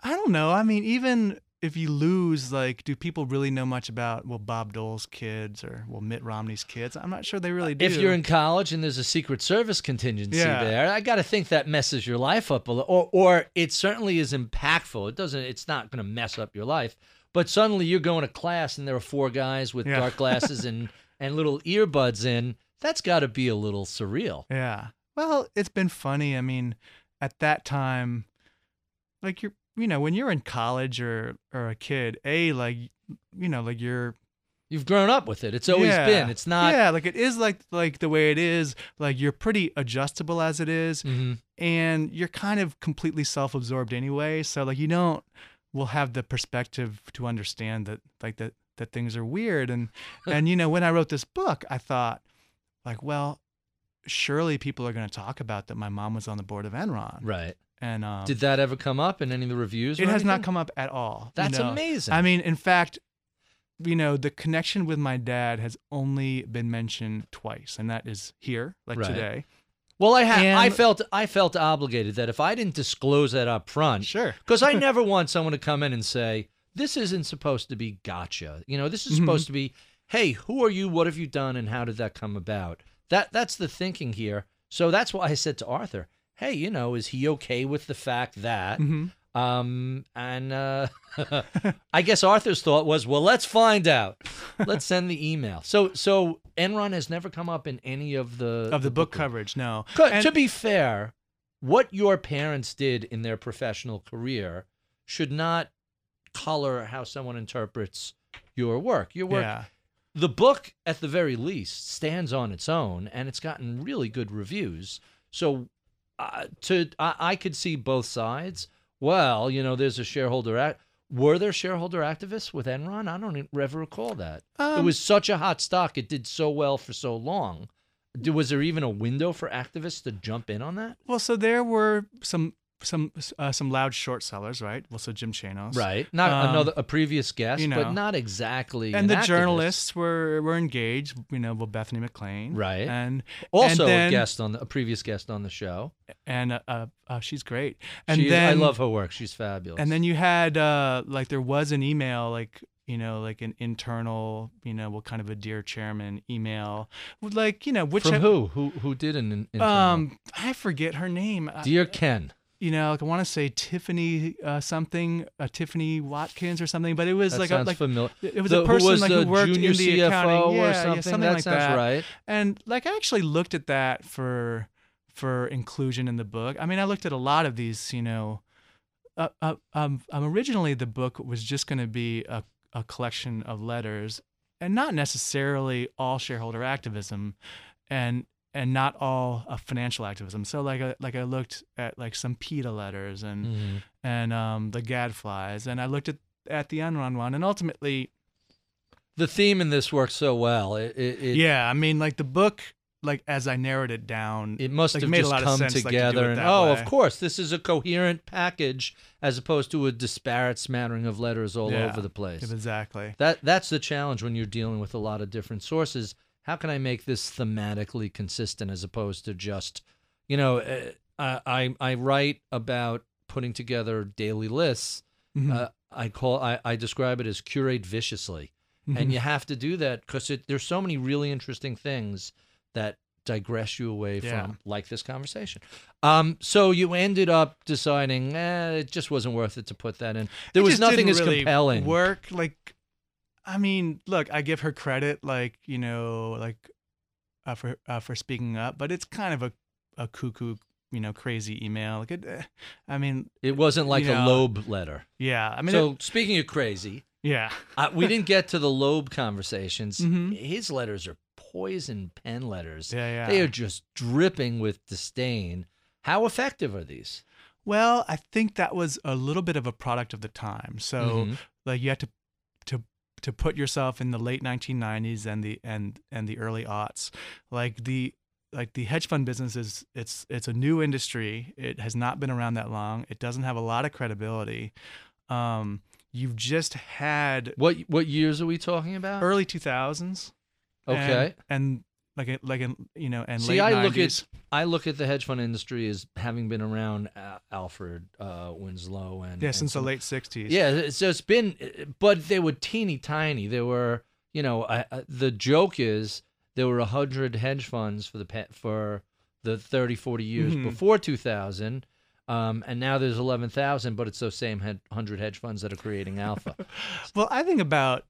I don't know. I mean, even if you lose, like, do people really know much about well Bob Dole's kids or well Mitt Romney's kids? I'm not sure they really do. If you're in college and there's a Secret Service contingency Yeah. there, I got to think that messes your life up a little, or, or it certainly is impactful. It doesn't. It's not going to mess up your life, but suddenly you're going to class and there are four guys with Yeah. dark glasses and and little earbuds in. That's got to be a little surreal. Yeah. Well, it's been funny. I mean, at that time, like you're, you know, when you're in college or or a kid, a like, you know, like you're. You've grown up with it. It's always yeah, been. It's not. Yeah, like it is like like the way it is. Like you're pretty adjustable as it is, Mhm. and you're kind of completely self-absorbed anyway. So like you don't will have the perspective to understand that like that that things are weird and and you know when I wrote this book, I thought like, well, surely people are going to talk about that my mom was on the board of Enron. Right. And um, Did that ever come up in any of the reviews? or it has not come up at all. you That's know. amazing. I mean, in fact, you know, the connection with my dad has only been mentioned twice, and that is here, like Right. today. Well, I ha- I felt I felt obligated that if I didn't disclose that up front, Sure. because I never want someone to come in and say this isn't supposed to be gotcha. You know, this is Mhm. supposed to be, hey, who are you? What have you done? And how did that come about? That that's the thinking here. So that's why I said to Arthur, hey, you know, is he okay with the fact that? hmm Um, and uh, I guess Arthur's thought was, well, let's find out. Let's send the email. So so Enron has never come up in any of the Of the book review. coverage, no. And- to be fair, what your parents did in their professional career should not color how someone interprets your work. Your work, yeah. the book, at the very least, stands on its own, and it's gotten really good reviews. So, uh, to I, I could see both sides. Well, you know, there's a shareholder act. Were there shareholder activists with Enron? I don't ever recall that. it Um, was such a hot stock. It did so well for so long. Was there even a window for activists to jump in on that? Well, so there were some some uh, some loud short sellers, right? Well, so Jim Chanos, Right. Not Um, another a previous guest, you but not exactly. And an the activist. journalists were were engaged, you know, with Bethany McLean, Right. And also and then, a guest on the, a previous guest on the show. and uh, uh, uh, she's great. And She- then I love her work. She's fabulous. And then you had uh like there was an email like you know like an internal you know what kind of a dear chairman email like you know which from who? Who who did an in- internal? um I forget her name. Dear Ken. You know like I want to say Tiffany uh, something uh, Tiffany Watkins or something, but it was That like a, like familiar. it was The- a person was like who worked in the CFO accounting or something. yeah something that like that. right. And like I actually looked at that for for inclusion in the book. I mean, I looked at a lot of these, you know. Uh, uh, um, um, originally the book was just going to be a, a collection of letters, and not necessarily all shareholder activism, and and not all uh, financial activism. So like I, like I looked at like some PETA letters and Mhm. and um, the Gadflies, and I looked at at the Enron one, and ultimately The theme in this works so well. It, it, it, yeah, I mean like the book like as I narrowed it down, It must like, have made a just lot of come sense, like, to together, and oh, way. of course, this is a coherent package as opposed to a disparate smattering of letters all Yeah, over the place. exactly. That that's the challenge when you're dealing with a lot of different sources. How can I make this thematically consistent as opposed to just, you know, uh, I I I write about putting together daily lists. Mhm. Uh, I call I, I describe it as curate viciously, and you have to do that because there's so many really interesting things that digress you away Yeah. from, like this conversation. Um, so you ended up deciding, eh, it just wasn't worth it to put that in. There It was nothing as really compelling. Work like, I mean, look, I give her credit, like you know, like uh, for uh, for speaking up, but it's kind of a a cuckoo, you know, crazy email. Like, it, eh, I mean, It wasn't like you a know, Loeb letter. yeah, I mean, so it- speaking of crazy, yeah, uh, we didn't get to the Loeb conversations. Mhm. His letters are poison pen letters. yeah, yeah. They are just dripping with disdain. How effective are these? Well, I think that was a little bit of a product of the time. So, Mhm. like, you had to to put yourself in the late 1990s and the and and the early aughts. Like the like the hedge fund business is it's it's a new industry. It has not been around that long. It doesn't have a lot of credibility. Um, you've just had What what years are we talking about? early 2000s. okay. And, and like a, like in you know and See, I 90s. look at I look at the hedge fund industry as having been around uh, Alfred uh, Winslow and yeah and since the late 60s. Yeah, so it's been, but they were teeny tiny. they were, you know, I, I, the joke is there were a hundred hedge funds for the for the 30, 40 years Mhm. before 2000. Um, and now there's 11,000, but it's those same head, 100 hedge funds that are creating alpha. Well, I think about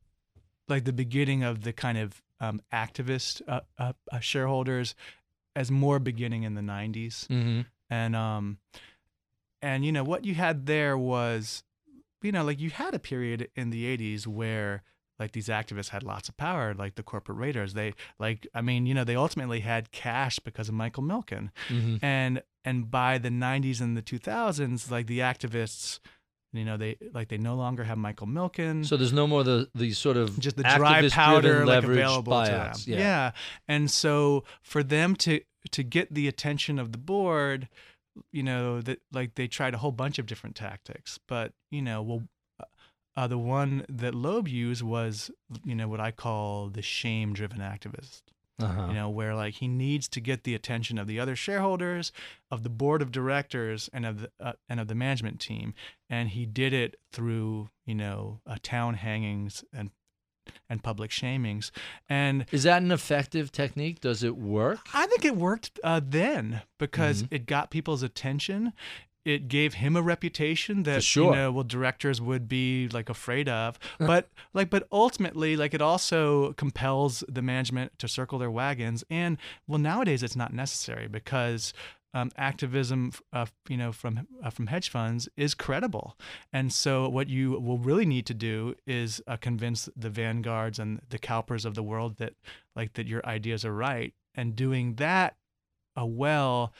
like the beginning of the kind of um, activist uh, uh, uh, shareholders as more beginning in the 90s. mm-hmm. And um and you know what you had there was you know like you had a period in the 80s where like these activists had lots of power like the corporate raiders they like i mean you know they ultimately had cash because of michael milken Mm-hmm. and and by the 90s and the 2000s like the activists you know they like they no longer have michael milken So there's no more the the sort of just the dry powder like available to them. buyouts. Yeah. and so for them to to get the attention of the board, you know that like they tried a whole bunch of different tactics, but you know, well, uh, the one that Loeb used was you know what I call the shame-driven activist Uh-huh. you know where like he needs to get the attention of the other shareholders of the board of directors and of the uh, and of the management team and he did it through you know uh, town hangings and and public shamings and Is that an effective technique? Does it work? i think it worked uh, then because Mm-hmm. it got people's attention it gave him a reputation that sure. you know well directors would be like afraid of. But like but ultimately like it also compels the management to circle their wagons. And well nowadays it's not necessary because um, activism uh, you know from uh, from hedge funds is credible. And so what you will really need to do is uh, convince the vanguards and the CalPERS of the world that like that your ideas are right. And doing that uh, well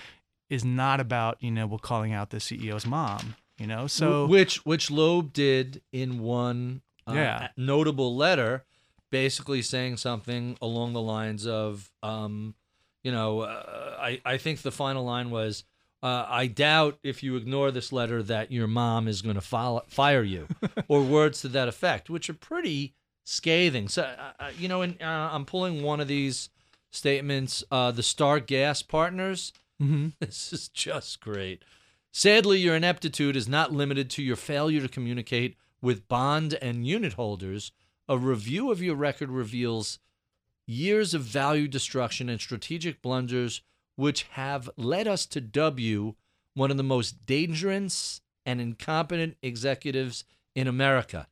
is not about you know well calling out the CEO's mom you know so which which Loeb did in one uh, Yeah. notable letter, basically saying something along the lines of, um, you know, uh, I I think the final line was. Uh, I doubt if you ignore this letter that your mom is going to fire you, or words to that effect, which are pretty scathing. So, uh, uh, you know, and uh, I'm pulling one of these statements. Uh, the Star Gas Partners Mhm. this is just great. Sadly, your ineptitude is not limited to your failure to communicate with bond and unit holders. A review of your record reveals years of value destruction and strategic blunders, which have led us to dub you one of the most dangerous and incompetent executives in America.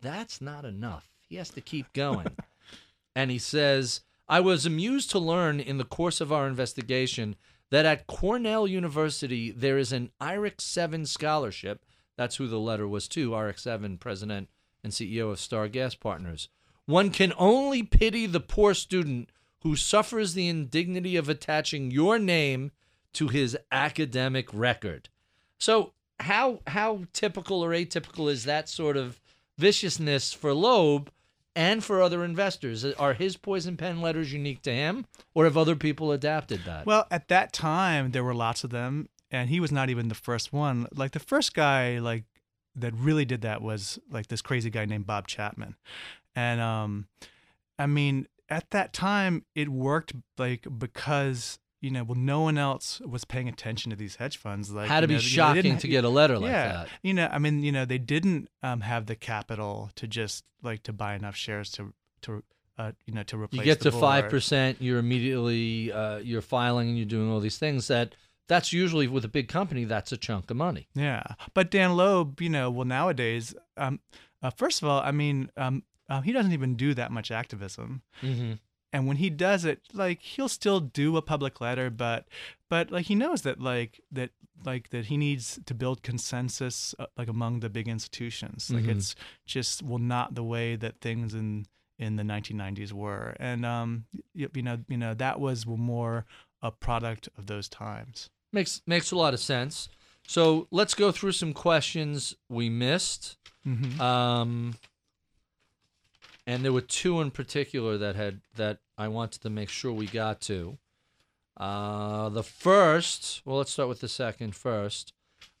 That's not enough. He has to keep going. and he says, I was amused to learn in the course of our investigation that at Cornell University there is an Irik Sevin scholarship. That's who the letter was to, Irik Sevin, president and CEO of Star Gas Partners. One can only pity the poor student who suffers the indignity of attaching your name to his academic record. So, how how typical or atypical is that sort of viciousness for Loeb and for other investors? Are his poison pen letters unique to him, or have other people adapted that? Well, at that time, there were lots of them, and he was not even the first one. Like the first guy, like that really did that was like this crazy guy named Bob Chapman, and um, I mean, at that time, it worked like because you know, well, no one else was paying attention to these hedge funds. Like, Had to be know, shocking to get a letter like yeah, that. you know, I mean, you know, they didn't um, have the capital to just like to buy enough shares to to uh, you know to replace. You get to five percent, you're immediately uh, you're filing and you're doing all these things. That that's usually with a big company. That's a chunk of money. Yeah, but Dan Loeb, you know, well nowadays, um, uh, first of all, I mean, um, uh, he doesn't even do that much activism. Mm-hmm. And when he does it like he'll still do a public letter but but like he knows that like that like that he needs to build consensus uh, like among the big institutions like Mhm. it's just well not the way that things in in the 1990s were and um you, you know you know that was more a product of those times Makes makes a lot of sense. So let's go through some questions we missed. mm-hmm. Um, and there were two in particular that had that I wanted to make sure we got to. Uh, the first, well, let's start with the second first.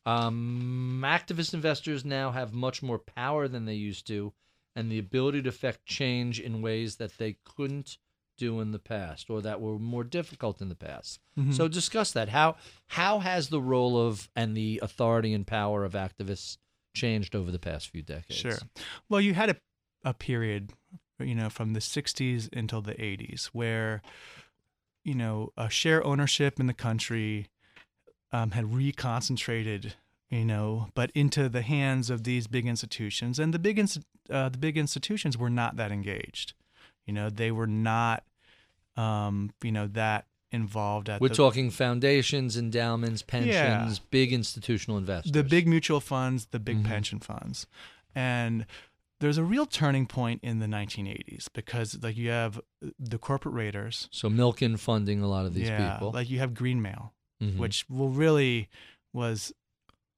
Um, activist investors now have much more power than they used to, and the ability to affect change in ways that they couldn't do in the past, or that were more difficult in the past. Mhm. So discuss that. How how has the role of and the authority and power of activists changed over the past few decades? Sure. Well, you had a, a period, you know, from the 60s until the 80s where, you know, a share ownership in the country um, had reconcentrated, you know, but into the hands of these big institutions, and the big ins- uh, the big institutions were not that engaged. You know, they were not, um, you know, that involved at We're the, talking foundations, endowments, pensions, big institutional investors. the big mutual funds, the big Mhm. pension funds. And there's a real turning point in the 1980s because like you have the corporate raiders, so Milken funding a lot of these yeah, people. like you have Greenmail, Mhm. which will really was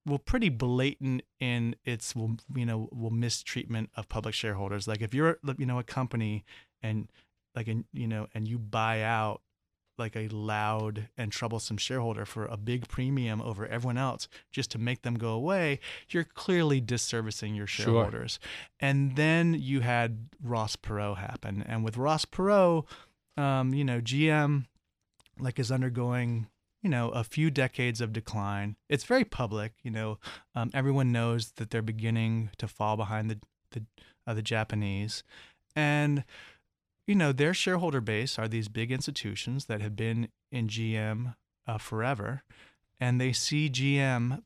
well pretty blatant in its will you know will mistreatment of public shareholders. Like if you're you know a company and like and you know and you buy out like a loud and troublesome shareholder for a big premium over everyone else just to make them go away, you're clearly disservicing your shareholders. Sure. And then you had Ross Perot happen, and with Ross Perot, um, you know, GM like is undergoing you know a few decades of decline. It's very public, you know. Um, everyone knows that they're beginning to fall behind the the uh, the Japanese, and you know their shareholder base are these big institutions that have been in GM uh, forever, and they see GM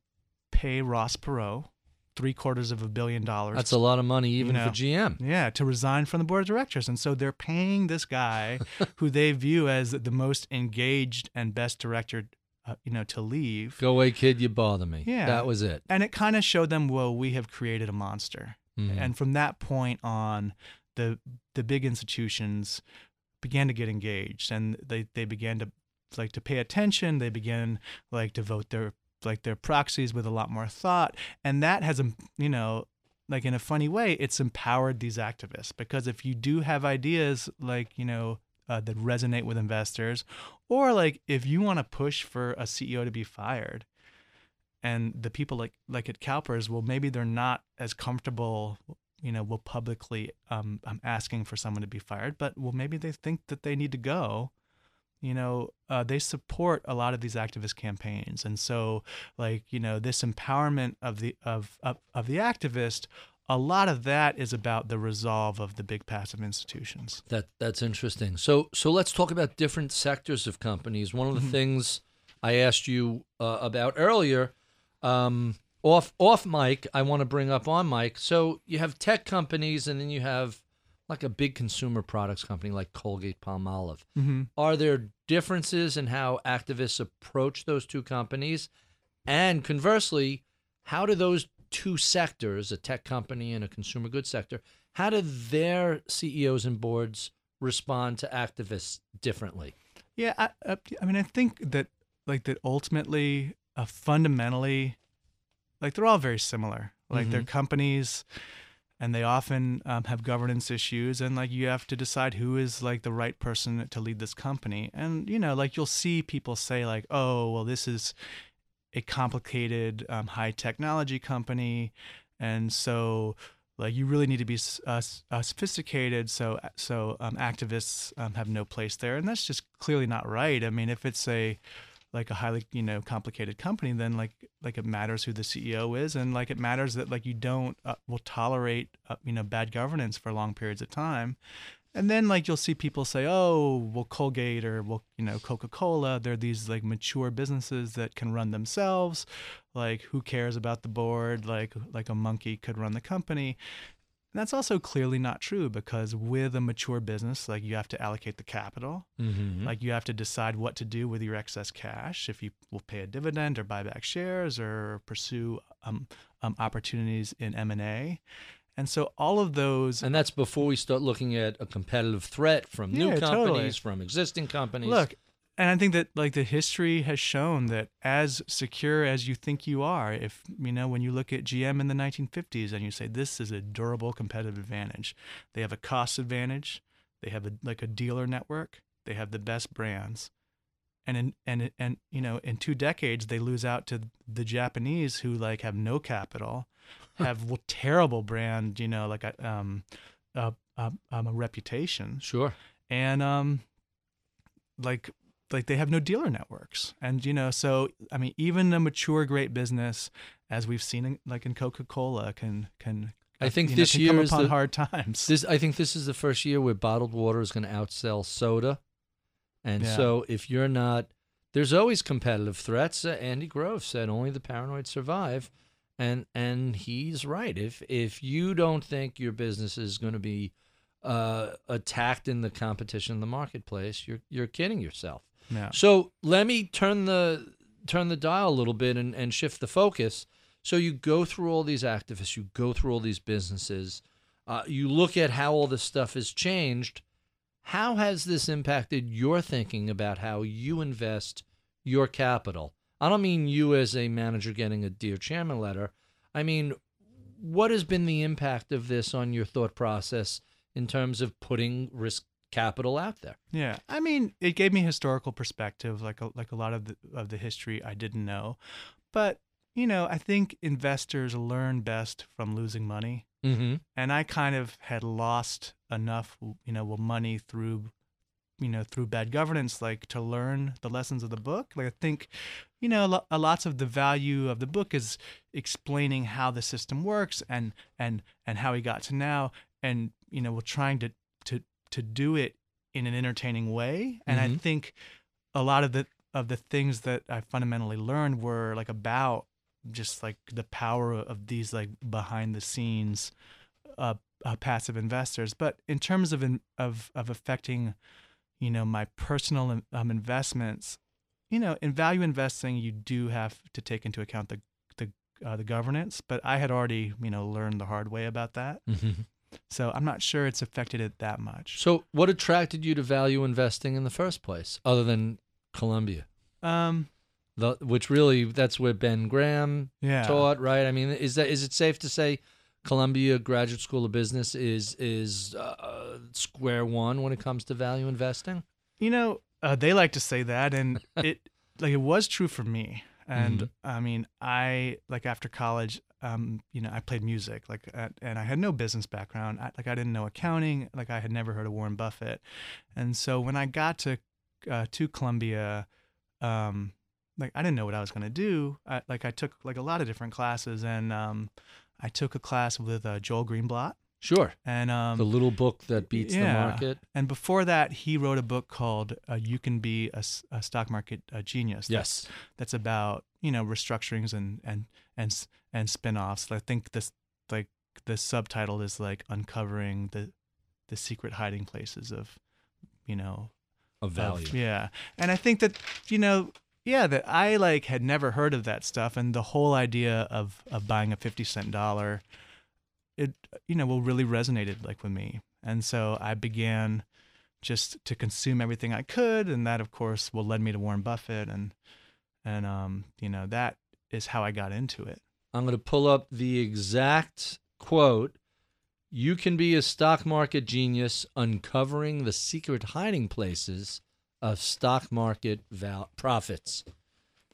pay Ross Perot three quarters of a billion dollars. That's a lot of money even know. for GM. Yeah, to resign from the board of directors. And so they're paying this guy who they view as the most engaged and best director, uh, you know, to leave. Go away, kid. You bother me. Yeah. that was it. And it kind of showed them, well, we have created a monster. Mhm. And from that point on, the the big institutions began to get engaged, and they they began to like to pay attention. They began like to vote their like their proxies with a lot more thought, and that has a you know like in a funny way, it's empowered these activists because if you do have ideas like you know uh, that resonate with investors, or like if you want to push for a CEO to be fired, and the people like like at CalPERS, well, maybe they're not as comfortable, you know, will publicly um, um asking for someone to be fired, but well, maybe they think that they need to go. You know, uh, they support a lot of these activist campaigns, and so like you know this empowerment of the of of, of the activist. A lot of that is about the resolve of the big passive institutions. That that's interesting. So so let's talk about different sectors of companies. One of the Mm-hmm. things I asked you uh, about earlier, um, off off mic, I want to bring up on mic. So you have tech companies, and then you have like a big consumer products company like Colgate Palmolive. Mm-hmm. Are there differences in how activists approach those two companies? And conversely, how do those two sectors, a tech company and a consumer goods sector, how do their CEOs and boards respond to activists differently? Yeah, I, I, mean, I think that like that ultimately, uh, fundamentally, like they're all very similar. Like they're companies, and they often um, have governance issues, and like you have to decide who is like the right person to lead this company. And you know, like you'll see people say like, "Oh, well, this is a complicated, um, high technology company," and so like you really need to be uh, uh, sophisticated so so um, activists um, have no place there and that's just clearly not right i mean if it's a like a highly you know complicated company then like like it matters who the ceo is and like it matters that like you don't uh, will tolerate uh, you know bad governance for long periods of time. And then like you'll see people say oh well colgate or well you know coca-cola they're these like mature businesses that can run themselves. Like who cares about the board? Like like a monkey could run the company and that's also clearly not true because with a mature business like you have to allocate the capital Mm-hmm. like you have to decide what to do with your excess cash if you will pay a dividend or buy back shares or pursue um, um, opportunities in m&a and so all of those and that's before we start looking at a competitive threat from new Yeah, companies, totally. from existing companies. Look, and I think that like the history has shown that as secure as you think you are, if you know when you look at GM in the 1950s and you say this is a durable competitive advantage, they have a cost advantage, they have a, like a dealer network, they have the best brands. And in and and you know in two decades they lose out to the Japanese who like have no capital, have terrible brand you know like a um, a, a, um, a reputation sure. and um like like they have no dealer networks and you know so i mean even a mature great business as we've seen in, like in coca-cola can can I think you know, this year is upon the- hard times This I think this is the first year where bottled water is going to outsell soda, and Yeah. so if you're not, there's always competitive threats. Uh, Andy Grove said only the paranoid survive, and and he's right. If if you don't think your business is going to be uh, attacked in the competition in the marketplace, you're you're kidding yourself. Yeah So let me turn the turn the dial a little bit and, and shift the focus. So you go through all these activists, you go through all these businesses, uh, you look at how all this stuff has changed. How has this impacted your thinking about how you invest your capital? I don't mean you as a manager getting a dear chairman letter. I mean, what has been the impact of this on your thought process in terms of putting risk capital out there? yeah i mean it gave me historical perspective like a, like a lot of the of the history i didn't know but you know i think investors learn best from losing money Mm-hmm. and I kind of had lost enough, you know, well, money through, you know, through bad governance, like to learn the lessons of the book. Like I think, you know, a lots of the value of the book is explaining how the system works and and and how we got to now, and you know, we're trying to to do it in an entertaining way. And I Mhm. think a lot of the of the things that I fundamentally learned were like about just like the power of these like behind the scenes uh, uh, passive investors. But in terms of in, of of affecting, you know, my personal um, investments, you know, in value investing, you do have to take into account the the uh, the governance. But I had already, you know, learned the hard way about that. Mm-hmm. So I'm not sure it's affected it that much. So, what attracted you to value investing in the first place, other than Columbia? Um, The, which really, that's where Ben Graham yeah. taught, right? I mean, is that is it safe to say Columbia Graduate School of Business is is uh, square one when it comes to value investing? You know, uh, they like to say that, and it like it was true for me. And Mhm. I mean, I like after college, um, you know, I played music, like, uh, and I had no business background. I, like, I didn't know accounting. Like, I had never heard of Warren Buffett, and so when I got to uh, to Columbia, um, like, I didn't know what I was gonna do. I, like, I took like a lot of different classes, and um, I took a class with uh, Joel Greenblatt, Sure, and um, the little book that beats the market. and before that, he wrote a book called uh, "You Can Be a Stock Market uh, Genius." That's, Yes, that's about you know restructurings and and and and spin-offs. I think this like the subtitle is like uncovering the the secret hiding places of you know of of- value. yeah, and I think that you know yeah that I like had never heard of that stuff, and the whole idea of of buying a fifty cent dollar, it you know will really resonated like with me, and so I began just to consume everything I could, and that of course will led me to Warren Buffett, and and um you know that is how I got into it. I'm going to pull up the exact quote. You can be a stock market genius uncovering the secret hiding places of stock market val- profits.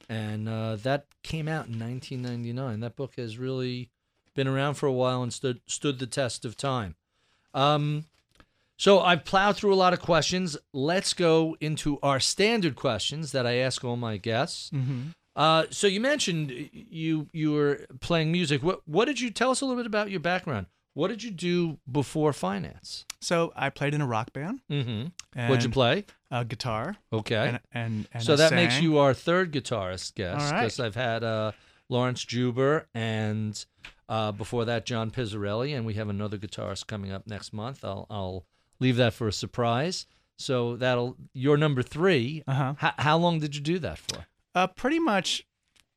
And uh, that came out in 1999. That book has really been around for a while and stood stood the test of time. Um, so I've plowed through a lot of questions. Let's go into our standard questions that I ask all my guests. Mm-hmm. Uh, so you mentioned you you were playing music. What what did you tell us a little bit about your background? What did you do before finance? So I played in a rock band. Mm-hmm. And, What'd you play? Uh, guitar. Okay. And and, and so that makes you our third guitarist guest All right. because I've had uh, Laurence Juber and uh, before that John Pizzarelli, and we have another guitarist coming up next month. I'll I'll leave that for a surprise. So that'll you're number three. Uh-huh. H- how long did you do that for? Uh, pretty much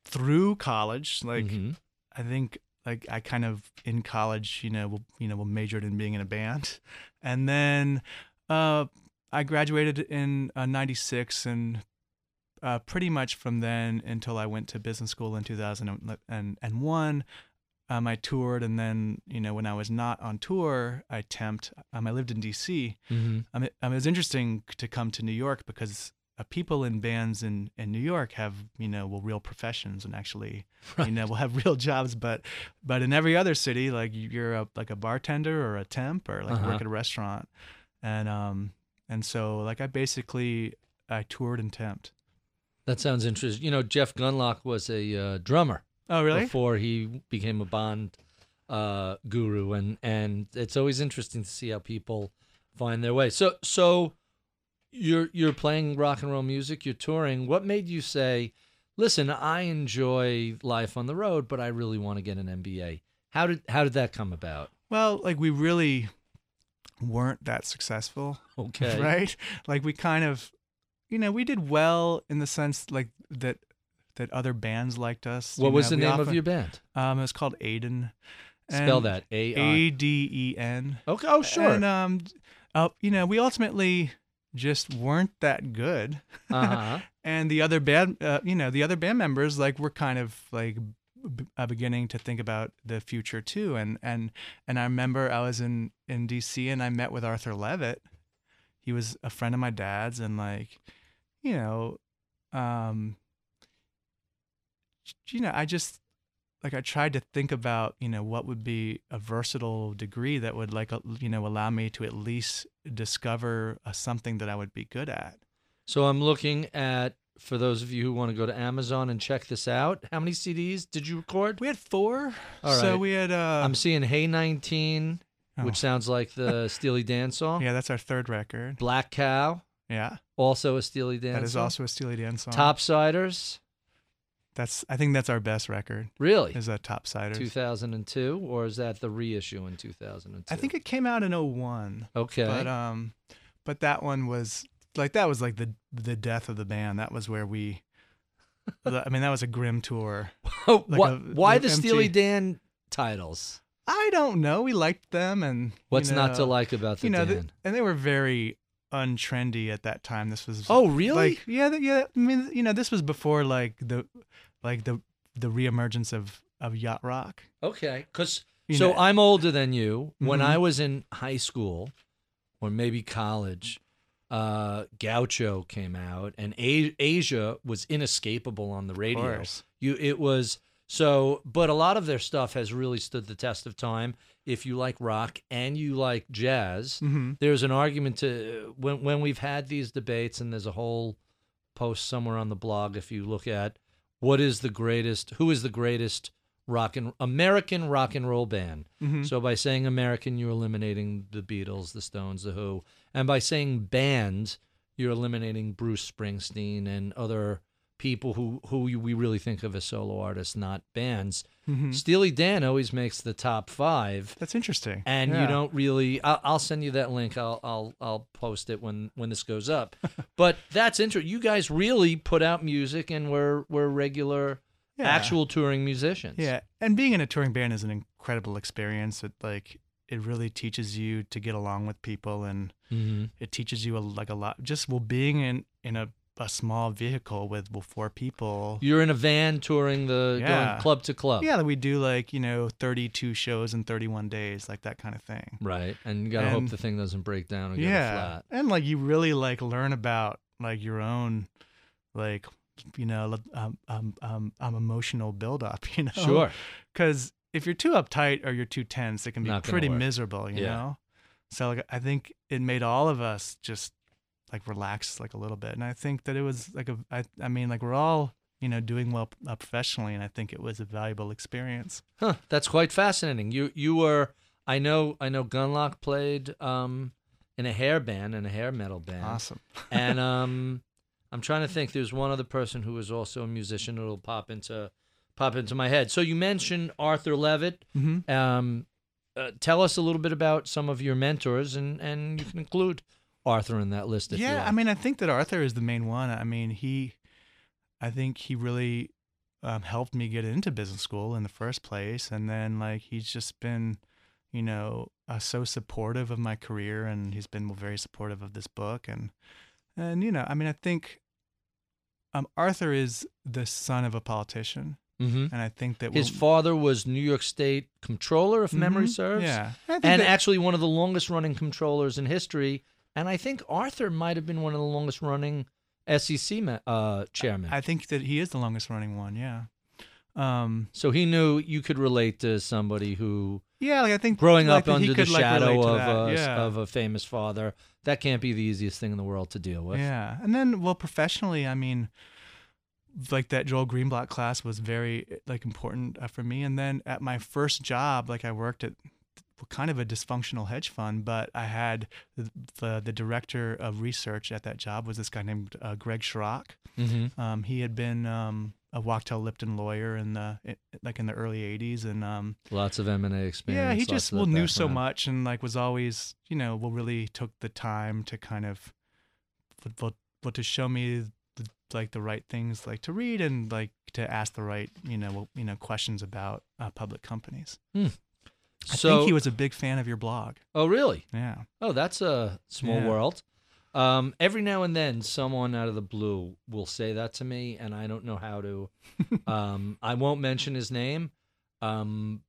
through college. Like Mhm. I think like I kind of in college, you know, will you know, will majored in being in a band, and then uh, I graduated in uh, '96, and uh, pretty much from then until I went to business school in 2001. Um, I toured, and then you know when I was not on tour, I temped. Um, I lived in D.C. Mhm. I mean, I mean, it was interesting to come to New York because uh, people in bands in, in New York have you know well real professions and actually you know will have real jobs, but but in every other city like you're a, like a bartender or a temp or like Uh-huh. work at a restaurant, and um and so like I basically I toured and temped. That sounds interesting. You know, Jeff Gundlach was a uh, drummer Oh really? before he became a Bond uh, guru, and and it's always interesting to see how people find their way. So so you're you're playing rock and roll music, you're touring. What made you say, "Listen, I enjoy life on the road, but I really want to get an MBA"? How did how did that come about? Well, like we really weren't that successful. Okay, right? Like we kind of, you know, we did well in the sense like that that other bands liked us. What you was know, the name of your band? Um, it was called Aden. Spell that A. A D E N. Okay. Oh, sure. And um, uh, you know, we ultimately just weren't that good. Uh huh. and the other band, uh, you know, the other band members like were kind of like b- uh, beginning to think about the future too. And and and I remember I was in in D.C. and I met with Arthur Levitt. He was a friend of my dad's, and like, you know, um, you know, I just like I tried to think about you know what would be a versatile degree that would like you know allow me to at least discover uh, something that I would be good at. So I'm looking at for those of you who want to go to Amazon and check this out. How many CDs did you record? We had four. All right. So we had. Uh, I'm seeing Hey 19, Oh. which sounds like the Steely Dan song. yeah, that's our third record. Black Cow, Yeah, also a Steely Dan that is song. also a Steely Dan song. Topsiders, That's. I think that's our best record. really? Is a Topsiders. 2002, or is that the reissue in 2002? I think it came out in 01. Okay. But um, but that one was like that was like the the death of the band. That was where we. I mean, that was a grim tour. Oh, like why, a- why the Steely Dan titles? I don't know. We liked them, and you What's not to like about the You know, Dan? the- and they were very untrendy at that time. This was oh, really? like yeah, yeah. I mean, you know, this was before like the like the the reemergence of of yacht rock. Okay, because so know- I'm older than you. When Mhm. I was in high school, or maybe college, uh, Gaucho came out, and A- Aja was inescapable on the radio. You, it was so, but a lot of their stuff has really stood the test of time. If you like rock and you like jazz, hmm there's an argument to when when we've had these debates, and there's a whole post somewhere on the blog. If you look at what is the greatest, who is the greatest rock and American rock and roll band? hmm So by saying American, you're eliminating the Beatles, the Stones, the Who, and by saying band, you're eliminating Bruce Springsteen and other people who who we really think of as solo artists, not bands. hmm Steely Dan always makes the top five That's interesting. and Yeah. you don't really I'll, I'll send you that link I'll, I'll i'll post it when when this goes up but that's interesting you guys really put out music and we're we're regular Yeah. actual touring musicians Yeah, and being in a touring band is an incredible experience. It like it really teaches you to get along with people, and hmm it teaches you a, like a lot. Just well, being in in a, a small vehicle with well, four people. you're in a van touring the Yeah. going club to club Yeah, we do like you know thirty two shows in thirty one days, like that kind of thing. right and you gotta hope the thing doesn't break down get yeah, flat and like you really like learn about like your own like you know um um um, um emotional buildup. You know, sure because if you're too uptight or you're too tense, it can be Not pretty miserable, you Yeah. know. So like, I think it made all of us just like relax like a little bit, and I think that it was like a. I, I mean, like we're all you know doing well uh, professionally, and I think it was a valuable experience. Huh, that's quite fascinating. You you were I know I know Gundlach played um in a hair band and a hair metal band. Awesome. and um I'm trying to think there's one other person who was also a musician that'll pop into pop into my head. So you mentioned Arthur Levitt. hmm Um uh, tell us a little bit about some of your mentors and and you can include Arthur in that list yeah, like. I mean, I think that Arthur is the main one. I mean, he, I think he really um, helped me get into business school in the first place, and then like he's just been, you know, uh, so supportive of my career, and he's been very supportive of this book, and and you know, I mean, I think, um, Arthur is the son of a politician, Mhm. and I think that His we'll- father was New York State comptroller if memory Mhm, serves. yeah, and that- actually one of the longest running comptrollers in history. And I think Arthur might have been one of the longest running SEC ma- uh, chairman. I think that he is the longest running one. Yeah. Um, so he knew you could relate to somebody who, yeah, like I think growing like, up under the like, shadow relate of a, yeah. of a famous father, that can't be the easiest thing in the world to deal with. Yeah, and then well, professionally, I mean, like that Joel Greenblatt class was very like important uh, for me. And then at my first job, like I worked at kind of a dysfunctional hedge fund, but I had the the, the director of research at that job was this guy named uh, Greg Schrock. Mm-hmm. Um, he had been um, a Wachtell Lipton lawyer in the it, like in the early '80s, and um, Lots of M and A experience. yeah, he just well knew so much and like was always you know well really took the time to kind of well, well to show me the, like the right things like to read and like to ask the right you know well, you know questions about uh, public companies. I So, think he was a big fan of your blog. oh, really? Yeah. Oh, that's a small Yeah. world. Um, every now and then, someone out of the blue will say that to me, and I don't know how to. um, I won't mention his name, um,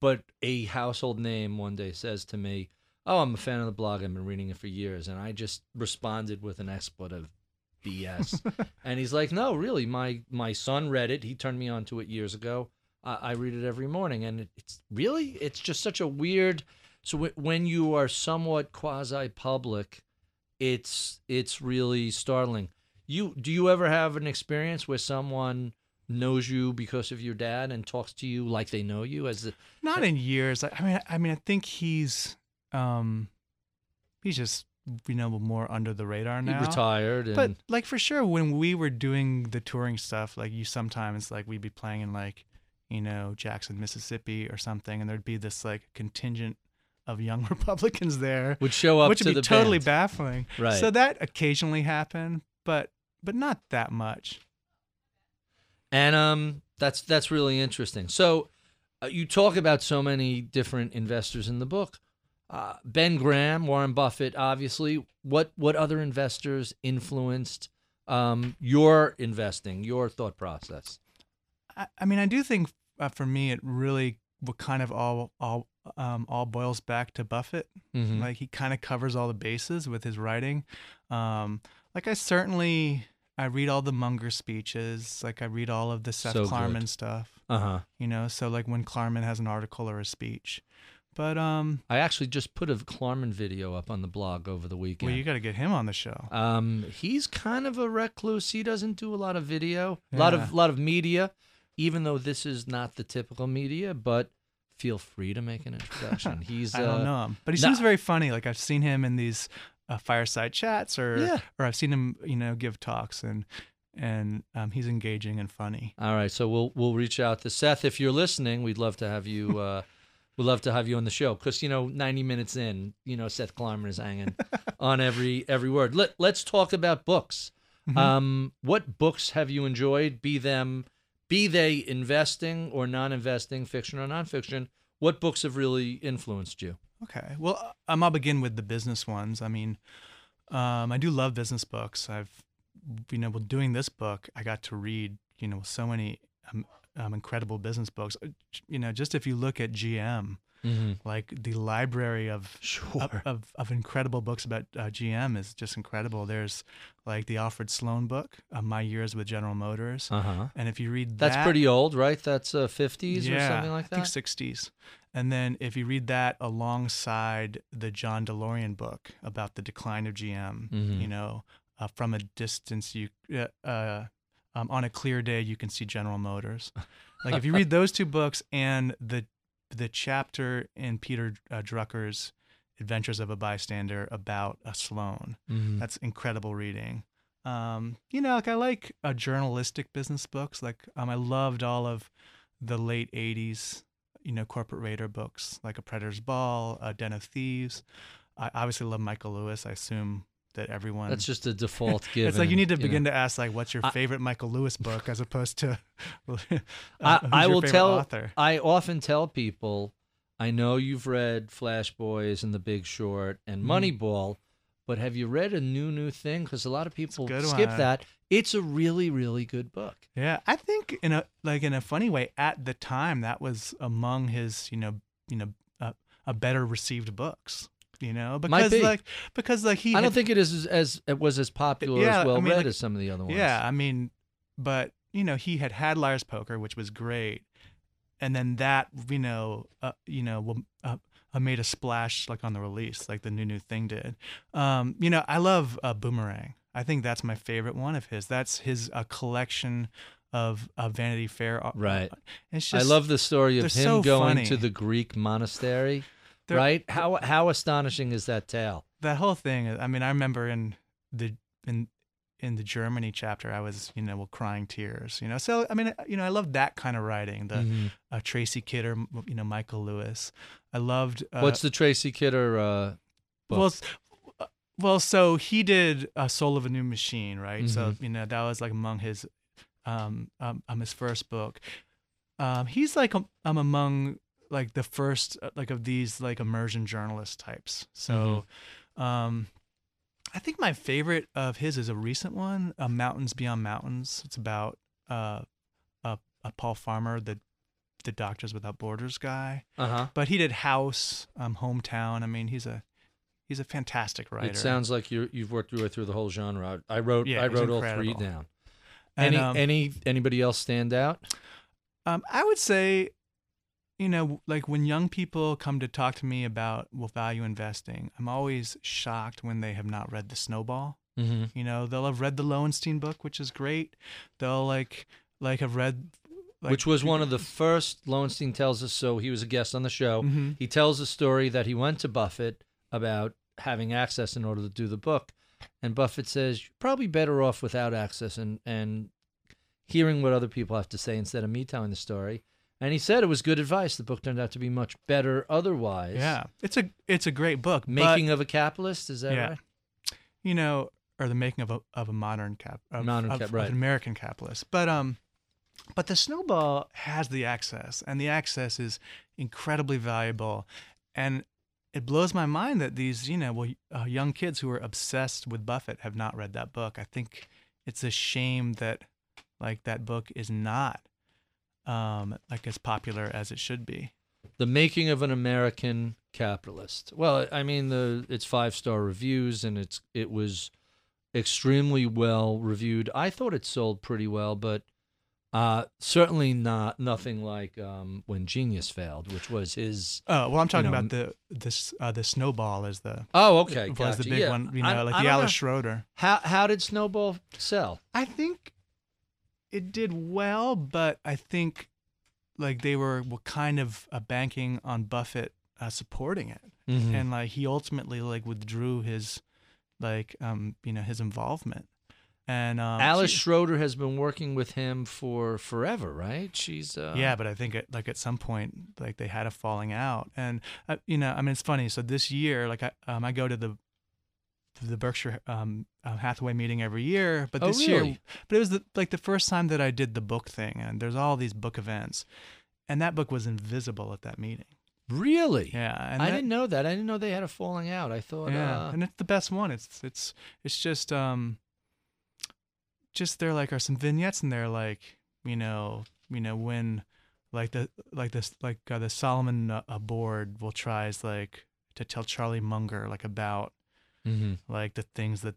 but a household name one day says to me, "Oh, I'm a fan of the blog. I've been reading it for years," and I just responded with an expletive, BS. and he's like, "No, really, my my son read it. He turned me on to it years ago. I, I read it every morning, and it, it's really, it's just such a weird." So w- when you are somewhat quasi public, it's it's really startling. You do you ever have an experience where someone knows you because of your dad and talks to you like they know you as a, Not in years. I I mean, I mean, I think he's, um, he's just you know more under the radar he now. retired and But like for sure, when we were doing the touring stuff, like you sometimes like we'd be playing in like, you know, Jackson, Mississippi or something, and there'd be this like contingent of young Republicans there, would show up which to would be totally band. baffling. Right. So that occasionally happened, but but not that much. And um, that's that's really interesting. So, uh, you talk about so many different investors in the book. Uh, ben Graham, Warren Buffett, obviously. What what other investors influenced um, your investing, your thought process? I, I mean, I do think uh, for me, it really what kind of all all um, all boils back to Buffett. Mhm. Like he kind of covers all the bases with his writing. Um, like I certainly I read all the Munger speeches. Like I read all of the Seth So good. Klarman stuff. Uh huh. You know, so like when Klarman has an article or a speech. But um, I actually just put a Klarman video up on the blog over the weekend. well, you got to get him on the show. Um, he's kind of a recluse. He doesn't do a lot of video, a lot of lot of media, even though this is not the typical media. But feel free to make an introduction. He's I don't uh, know him, but he nah. seems very funny. Like I've seen him in these uh, fireside chats, or Yeah. or I've seen him, you know, give talks, and and um, he's engaging and funny. All right, so we'll we'll reach out to Seth if you're listening. We'd love to have you. Uh, we'd love to have you on the show because you know, 90 minutes in, you know, Seth Klarman is hanging on every every word. Let Let's talk about books. Mhm. Um, what books have you enjoyed? Be them, be they investing or non-investing, fiction or nonfiction. What books have really influenced you? Okay. Well, um, I'll begin with the business ones. I mean, um, I do love business books. I've, you know, with doing this book, I got to read, you know, so many um, um, incredible business books. Uh, You know, just if you look at GM, like the library of Sure. of, of, of incredible books about uh, GM is just incredible. There's like the Alfred Sloan book, uh, My Years with General Motors, Uh huh. and if you read that, That's pretty old, right? That's uh, 50s yeah, or something like I that. think 60s. And then if you read that alongside the John DeLorean book about the decline of GM, Mhm. you know, uh, from a distance, you uh, uh, um, on a clear day you can see General Motors. Like if you read those two books and the the chapter in Peter uh, Drucker's Adventures of a Bystander about a Sloan, Mhm. that's incredible reading. Um, you know, like I like uh, journalistic business books. Like um, I loved all of the late '80s, you know, corporate raider books, like A Predator's Ball, A Den of Thieves. I obviously love Michael Lewis. I assume that everyone. That's just a default given. it's like you need to know. begin to ask like, what's your I- favorite Michael Lewis book, as opposed to. uh, I, I will tell. Author? I often tell people, I know you've read Flash Boys and The Big Short and Mhm. Moneyball, but have you read a new new thing? Because a lot of people skip one. that. It's a really really good book. Yeah, I think in a like in a funny way, at the time that was among his, you know, you know, uh, a better received books. You know, because be. like because like he I don't think it is as, as it was as popular Yeah, as well mean, read like- as some of the other ones. Yeah, I mean, but you know, he had had Liar's Poker, which was great, and then that you know, uh, you know, uh, uh, made a splash like on the release, like the new new thing did. Um, you know, I love uh, Boomerang. I think that's my favorite one of his. That's his uh, collection of Vanity Fair. uh, Right. It's I love the story of him so going funny. to the Greek monastery. They're- right? How how astonishing is that tale? that whole thing. I mean, I remember in the in in the Germany chapter, I was you know crying tears. You know, so I mean, you know, I love that kind of writing. The Mhm. uh, Tracy Kidder, you know, Michael Lewis. I loved. Uh, What's the Tracy Kidder? Uh, book? well, uh, well, so he did a Soul of a New Machine, right? So Mhm. you know that was like among his, um, um, um his first book. Um, he's like um, um among like the first uh, like of these like immersion journalist types. So, um, I think my favorite of his is a recent one, uh, Mountains Beyond Mountains. It's about uh, a, a Paul Farmer, the the Doctors Without Borders guy uh huh. but he did House, um, Hometown. I mean, he's a he's a fantastic writer. It sounds like you you've worked your way through the whole genre. I wrote Yeah, I wrote all three down. And, any um, any anybody else stand out? um, I would say, you know, like when young people come to talk to me about well, value investing, I'm always shocked when they have not read The Snowball. Mm-hmm. You know, they'll have read the Lowenstein book, which is great. They'll like like have read, like, Which was one of the first Lowenstein tells us. So he was a guest on the show. Mhm. He tells a story that he went to Buffett about having access in order to do the book, and Buffett says you're probably better off without access and and hearing what other people have to say instead of me telling the story. And he said it was good advice. The book turned out to be much better otherwise. Yeah, it's a it's a great book. Making of a Capitalist, is that Yeah. right? you know, or the making of a of a modern cap, of, Modern cap- of right. an American capitalist. But um, but the snowball has the access, and the access is incredibly valuable, and it blows my mind that these you know well uh, young kids who are obsessed with Buffett have not read that book. I think it's a shame that like that book is not um like as popular as it should be. The Making of an American Capitalist. Well, I mean, the it's five star reviews and it's it was extremely well reviewed. I thought it sold pretty well, but uh, certainly not nothing like um, when Genius failed, which was his. Oh well, I'm talking know, about the this uh, the snowball is the Oh, okay, was gotcha. the big Yeah. one. You I- know, like I the Alice know. Schroeder. How how did Snowball sell? I think it did well, but I think like they were, were kind of uh, banking on Buffett uh, supporting it, Mm-hmm. and like he ultimately like withdrew his like um you know his involvement. And um, Alice she- Schroeder has been working with him for forever, right? She's uh, yeah, but I think it, like at some point, like they had a falling out, and uh, you know, I mean, it's funny. So this year, like I, um, I go to the the Berkshire um, uh, Hathaway meeting every year, but Oh, this year, but it was the, like the first time that I did the book thing, and there's all these book events, and that book was invisible at that meeting. really. Yeah, and I that- didn't know that. I didn't know they had a falling out. I thought. Yeah, uh, and it's the best one. It's it's it's just um, just there like are some vignettes in there like you know you know when like the like this like uh, the Salomon uh, board will tries like to tell Charlie Munger like about Mm-hmm. like the things that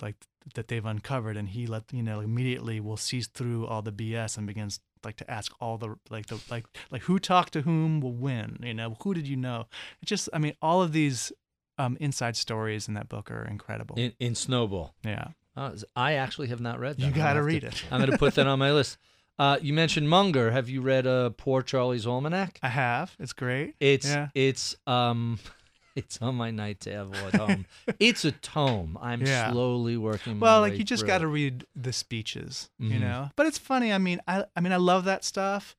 like that they've uncovered and he let you know immediately will sees through all the bs and begins like to ask all the like the like like who talked to whom will win you know who did you know it just i mean all of these um inside stories in that book are incredible In, in Snowball. yeah Uh, I actually have not read that. You gotta read to- it. I'm going to put that on my list. Uh, you mentioned Munger. Have you read uh, Poor Charlie's Almanac? i have it's great It's yeah it's um it's on my night table at home. it's a tome. I'm Yeah. slowly working. my well like you just got to read the speeches you Mhm. know but it's funny i mean i i mean i love that stuff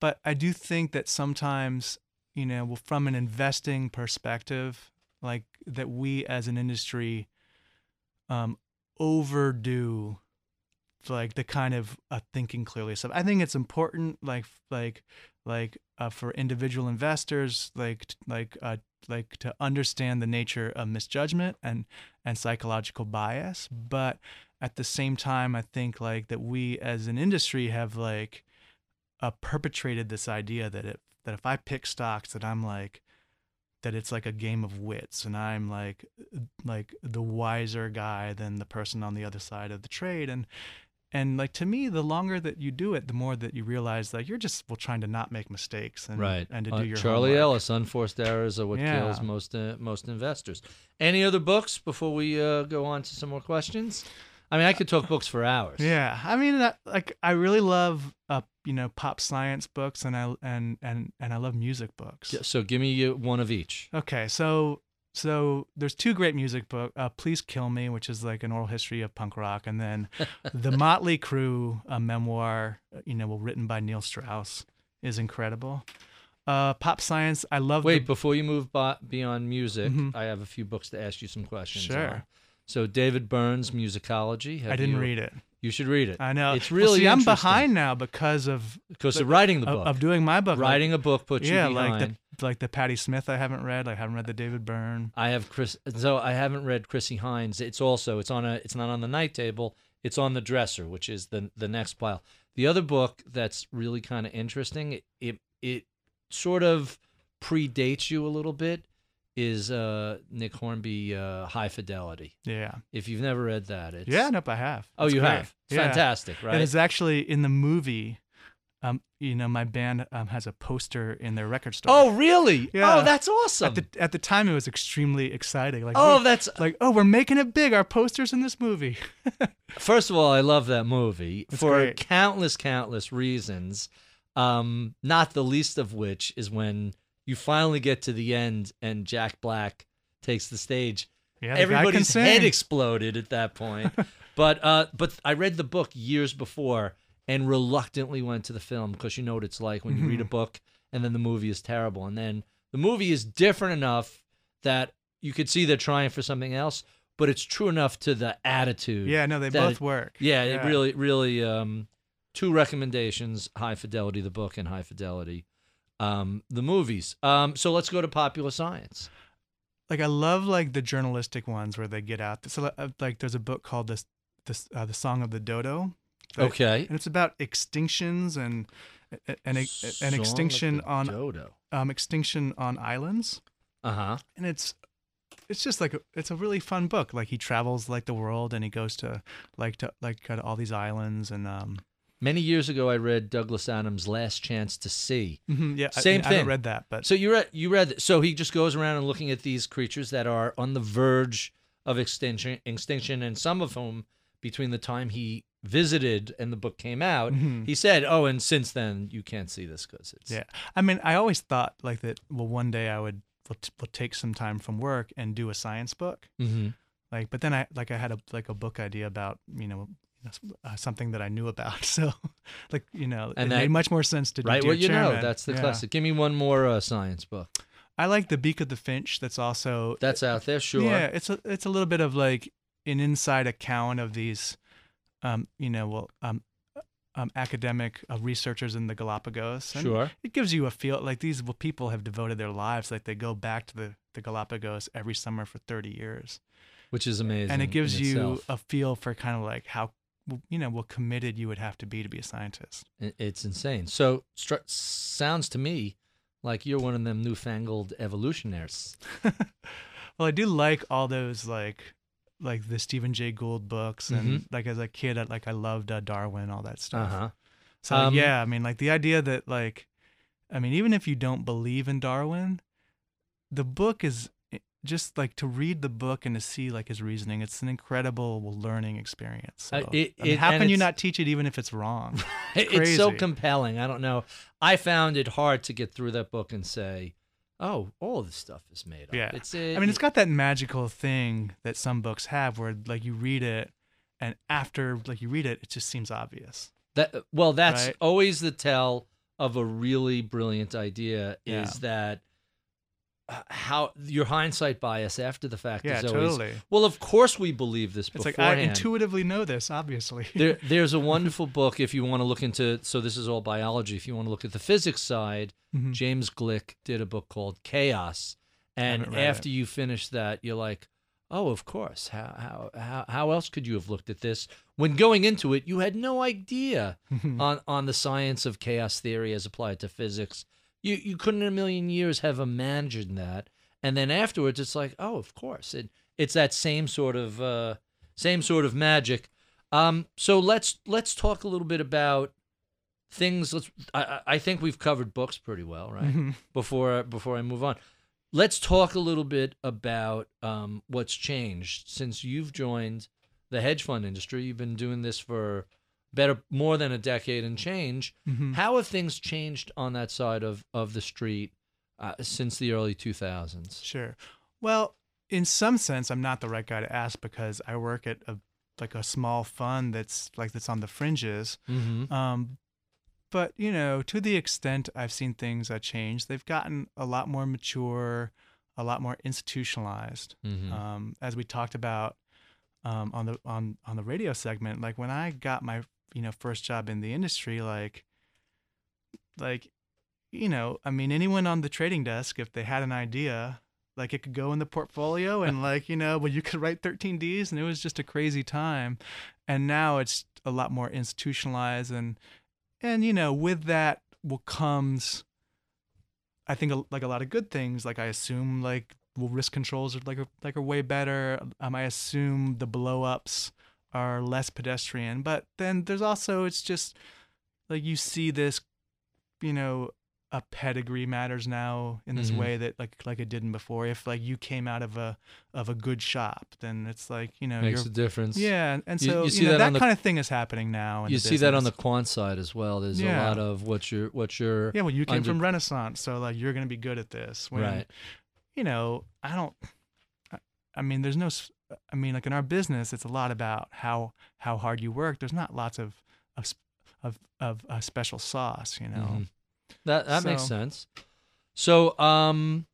but i do think that sometimes you know well, from an investing perspective like that we as an industry um overdo like the kind of uh, thinking clearly stuff i think it's important like like like uh, for individual investors like like uh like to understand the nature of misjudgment and and psychological bias. But at the same time i think like that we as an industry have like uh, perpetrated this idea that it that if i pick stocks that i'm like that it's like a game of wits and i'm like like the wiser guy than the person on the other side of the trade. And and like to me the longer that you do it the more that you realize that you're just well trying to not make mistakes and right and to Uh, do your Charlie homework. Ellis. Unforced errors are what Yeah. kills most uh, most investors. Any other books before we uh, go on to some more questions? I mean, I could talk books for hours. Yeah, I mean, that, like I really love, uh, you know, pop science books, and I and and and I love music books. So give me uh, one of each. Okay, so so there's two great music book. Uh, Please Kill Me, which is like an oral history of punk rock, and then the Mötley Crüe uh, memoir, uh, you know, well, written by Neil Strauss, is incredible. Uh, pop science, I love. Wait, the, before you move by, beyond music, Mhm. I have a few books to ask you some questions. Sure. on. So David Byrne's Musicology. I didn't read it. You should read it. I know. It's Well, really see, I'm behind now because of because of writing the book. of doing my book. writing a book puts yeah, you behind. like the like the Patti Smith I haven't read. Like I haven't read the David Byrne. I have Chris. So I haven't read Chrissie Hynde. It's also it's on a it's not on the night table. It's on the dresser, which is the the next pile. The other book that's really kind of interesting. It it sort of predates you a little bit. Is uh, Nick Hornby uh, High Fidelity? Yeah. If you've never read that, it's Yeah, nope, I have. Oh, It's you great. have. Yeah. Fantastic, right? And it's actually in the movie. Um, you know, my band um, has a poster in their record store. oh, really? Yeah. Oh, that's awesome. at the at the time it was extremely exciting. Like, oh, we're- that's like oh, we're making it big. Our posters in this movie. First of all, I love that movie It's for great. countless, countless reasons. Um, not the least of which is when you finally get to the end and Jack Black takes the stage. Yeah, the Everybody's head exploded at that point. but uh, but I read the book years before and reluctantly went to the film because you know what it's like when you Mm-hmm. read a book and then the movie is terrible, and then the movie is different enough that you could see they're trying for something else, but it's true enough to the attitude. yeah, no, they both it- work. Yeah, it really, really. Um, two recommendations: High Fidelity, the book, and High Fidelity, um, the movies. Um, so let's go to popular science. like I love like the journalistic ones where they get out. So uh, like there's a book called this this uh, the song of the dodo. that- Okay. and it's about extinctions and and, and an extinction on dodo. um extinction on islands. Uh huh. and it's it's just like a, it's a really fun book like he travels like the world and he goes to like to like to all these islands and um Many years ago, I read Douglas Adams' Last Chance to See. mhm, yeah Same I, thing. haven't read that but So you read, you read. So he just goes around and looking at these creatures that are on the verge of extinction, extinction, and some of whom, between the time he visited and the book came out, Mhm. he said, "Oh, and since then you can't see this because it's yeah i mean i always thought like that well one day i would will, t- will take some time from work and do a science book hmm like but then i like i had a like a book idea about you know uh, something that i knew about so like you know And it that- made much more sense to do Right, what you know. That's the Yeah. classic. Give me one more uh, science book. i like the beak of the finch that's also That's out there, sure. Yeah, it's a it's a little bit of like an inside account of these, um, you know, well, um, um, academic uh, researchers in the Galapagos. And Sure. It gives you a feel like these people have devoted their lives, like they go back to the the Galapagos every summer for thirty years, Which is amazing. and it gives you itself. a feel for kind of like how you know what committed you would have to be to be a scientist. It's insane. So str- sounds to me like you're one of them newfangled evolutionaries. Well, I do like all those like like the Stephen Jay Gould books, and like as a kid, I, like I loved uh, Darwin, all that stuff. huh. So Um, yeah, I mean, like the idea that like, I mean, even if you don't believe in Darwin, the book is just like to read the book and to see like his reasoning. It's an incredible learning experience. So, Uh, it- I mean, it- how can you not teach it even if it's wrong? It's so compelling. I don't know. I found it hard to get through that book and say, "Oh, all this stuff is made up." Yeah. It's. I mean, it's got that magical thing that some books have, where like you read it, and after like you read it, it just seems obvious. That well, that's Right. always the tell of a really brilliant idea Yeah. is that uh, how your hindsight bias after the fact Yeah, is always totally. well. Of course, we believe this It's like. I intuitively know this, obviously. there, there's a wonderful book if you want to look into. So this is all biology. If you want to look at the physics side, Mhm. James Gleick did a book called Chaos, and after you finish that, you're like, "Oh, of course. How how how how else could you have looked at this when going into it? You had no idea on on the science of chaos theory as applied to physics. You you couldn't in a million years have imagined that. And then afterwards, it's like, oh, of course, it it's that same sort of uh, same sort of magic. Um, so let's let's talk a little bit about things. Let's. I, I think we've covered books pretty well, right? Mhm. Before before I move on, let's talk a little bit about um, what's changed since you've joined the hedge fund industry. You've been doing this for better more than a decade and change. Mhm. How have things changed on that side of of the street uh, since the early two thousands? Sure. Well, in some sense, I'm not the right guy to ask because I work at a like a small fund that's like that's on the fringes. Mm-hmm. Um, but you know, to the extent I've seen things that change, they've gotten a lot more mature, a lot more institutionalized. Mhm. Um, as we talked about um, on the on on the radio segment, like when I got my you know first job in the industry, like like you know, I mean, anyone on the trading desk, if they had an idea, like it could go in the portfolio and like you know, well, you could write 13 Ds, and it was just a crazy time. And now it's a lot more institutionalized, and and you know, with that will comes, I think, like a lot of good things. Like I assume, like well, risk controls are like are, like are way better. Um, I assume the blow ups are less pedestrian, but then there's also it's just like you see this, you know, a pedigree matters now in this Mhm. way that like like it didn't before. If like you came out of a of a good shop, then it's like you know Makes a difference. yeah, and- so you you, see know, that that, on the- kind of thing is happening now. You see that on the quant side as well. There's a lot of what you're what you're yeah. Well, you came under- from Renaissance, so like you're gonna be good at this. When, right. You know, I don't. I, I mean, there's no. I mean, like in our business, it's a lot about how how hard you work. There's not lots of of of of uh, special sauce. You know. Mhm. That that makes sense. So um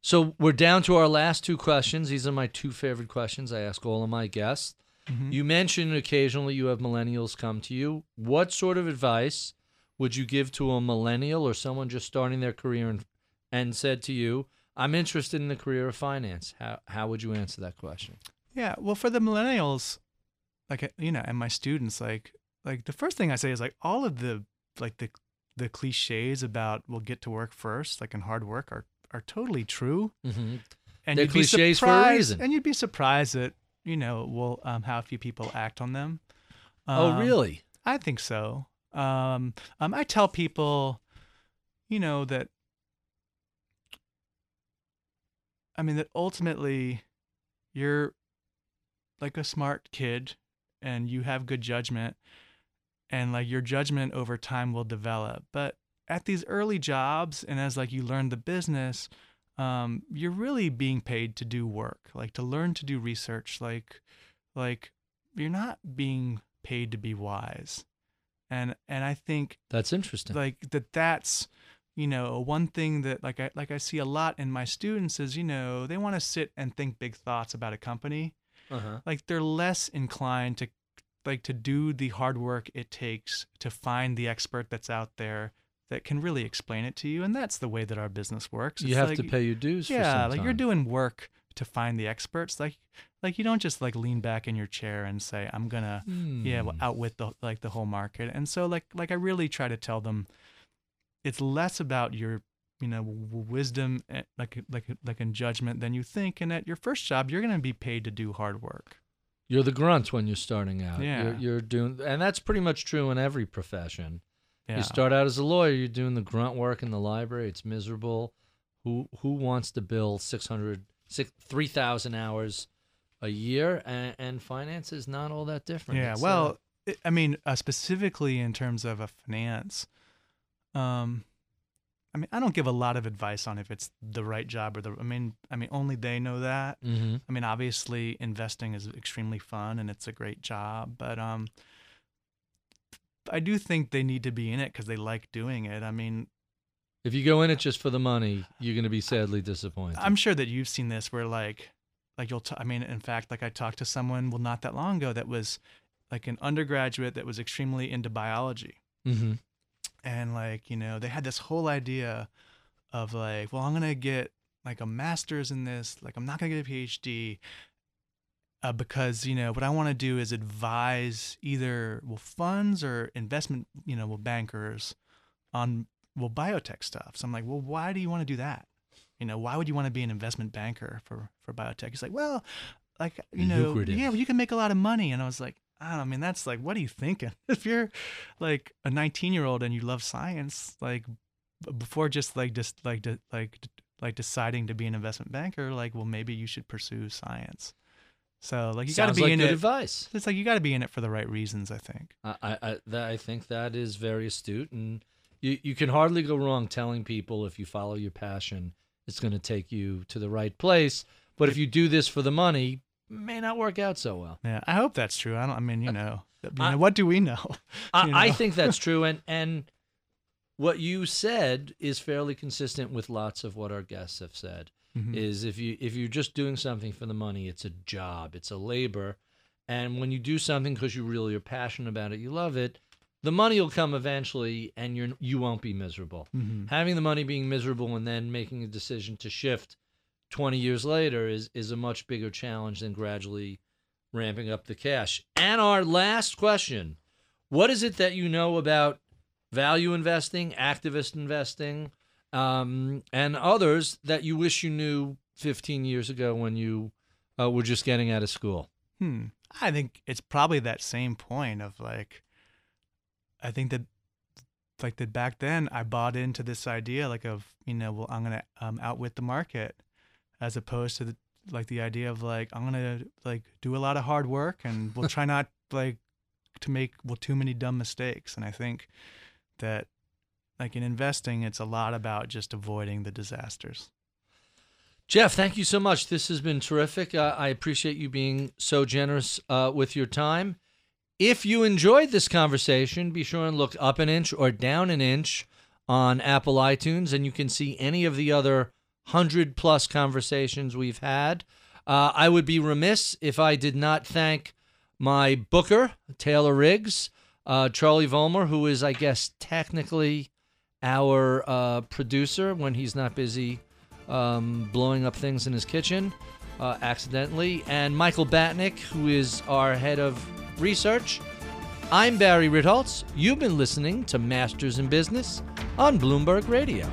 so we're down to our last two questions. These are my two favorite questions I ask all of my guests. Mhm. You mentioned occasionally you have millennials come to you. What sort of advice would you give to a millennial or someone just starting their career and, and said to you, "I'm interested in the career of finance"? How how would you answer that question? Yeah, well, for the millennials, like uh, you know, and my students, like like the first thing I say is like all of the like the the cliches about we'll get to work first, like in hard work, are are totally true. Mm-hmm. And They're you'd be cliches for a surprised- reason. And you'd be surprised that you know, well, um, how few people act on them. oh, Um, really? I think so. Um, um, I tell people, you know, that I mean that ultimately you're like a smart kid and you have good judgment and like your judgment over time will develop. But at these early jobs and as like you learn the business, um, you're really being paid to do work, like to learn to do research, like like you're not being paid to be wise. And and I think That's interesting. like that that's you know one thing that like I like I see a lot in my students is you know they want to sit and think big thoughts about a company uh-huh. like they're less inclined to like to do the hard work it takes to find the expert that's out there that can really explain it to you and that's the way that our business works You have like- to pay your dues. for yeah like you're doing work to find the experts like like you don't just like lean back in your chair and say I'm gonna yeah well, Hmm. outwit the like the whole market. And so like like I really try to tell them it's less about your you know wisdom eh, like like like in judgment than you think. And at your first job, you're gonna be paid to do hard work. You're the grunt when you're starting out. Yeah. You're, you're doing, and that's pretty much true in every profession. Yeah. You start out as a lawyer, you're doing the grunt work in the library. It's miserable. Who who wants to bill 600, six- 3,000 hours a year? And, and finance is not all that different. Yeah, It's, uh, well, I- I mean, uh, specifically in terms of a finance, um, I mean, I don't give a lot of advice on if it's the right job or the. I mean, I mean, only they know that. mhm. I mean, obviously, investing is extremely fun and it's a great job, but um, I do think they need to be in it because they like doing it. I mean, if you go in it just for the money, you're going to be sadly disappointed. I'm sure that you've seen this where like like you'll t- I mean in fact like I talked to someone well not that long ago that was like an undergraduate that was extremely into biology hmm and like you know they had this whole idea of like well I'm going to get like a masters in this like I'm not going to get a PhD uh, because you know what I want to do is advise either well funds or investment you know well bankers on well biotech stuff. So I'm like, well, why do you want to do that? You know, why would you want to be an investment banker for for biotech? He's like, well, like you know, Lucrative. yeah, well, you can make a lot of money. And I was like, I don't know, I mean, that's like, what are you thinking? If you're like a 19 year old and you love science, like before just like just like de- like d- like deciding to be an investment banker, like, well, maybe you should pursue science. So like you got to be like in good it. advice. It's like you got to be in it for the right reasons, I think. I, I, that, I think that is very astute, and you, you can hardly go wrong telling people if you follow your passion, it's going to take you to the right place. But if you do this for the money, may not work out so well. Yeah, I hope that's true. I don't. I mean, you know, you I- know what do we know? I, You I think that's true, and and what you said is fairly consistent with lots of what our guests have said. Mhm. Is if you if you're just doing something for the money, it's a job, it's a labor, and when you do something because you really are passionate about it, you love it, the money will come eventually, and you're you won't be miserable. Mhm. Having the money being miserable and then making a decision to shift 20 years later is is a much bigger challenge than gradually ramping up the cash. And our last question What is it that you know about value investing, activist investing, um, and others that you wish you knew 15 years ago when you uh, were just getting out of school? Hmm. I think it's probably that same point of like, I think that, like that back then I bought into this idea like of you know well I'm gonna um, outwit the market, as opposed to the like the idea of like I'm gonna like do a lot of hard work and we'll try not like to make well too many dumb mistakes. And I think that like in investing it's a lot about just avoiding the disasters. Jeff, thank you so much. This has been terrific. Uh, I appreciate you being so generous uh, with your time. If you enjoyed this conversation, be sure and look up an inch or down an inch on Apple iTunes, and you can see any of the other 100 plus conversations we've had. Uh, I would be remiss if I did not thank my booker, Taylor Riggs, uh, Charlie Vollmer, who is, I guess, technically our uh, producer when he's not busy um, blowing up things in his kitchen uh, accidentally, and Michael Batnick, who is our head of research. I'm Barry Ritholtz. You've been listening to Masters in Business on Bloomberg Radio.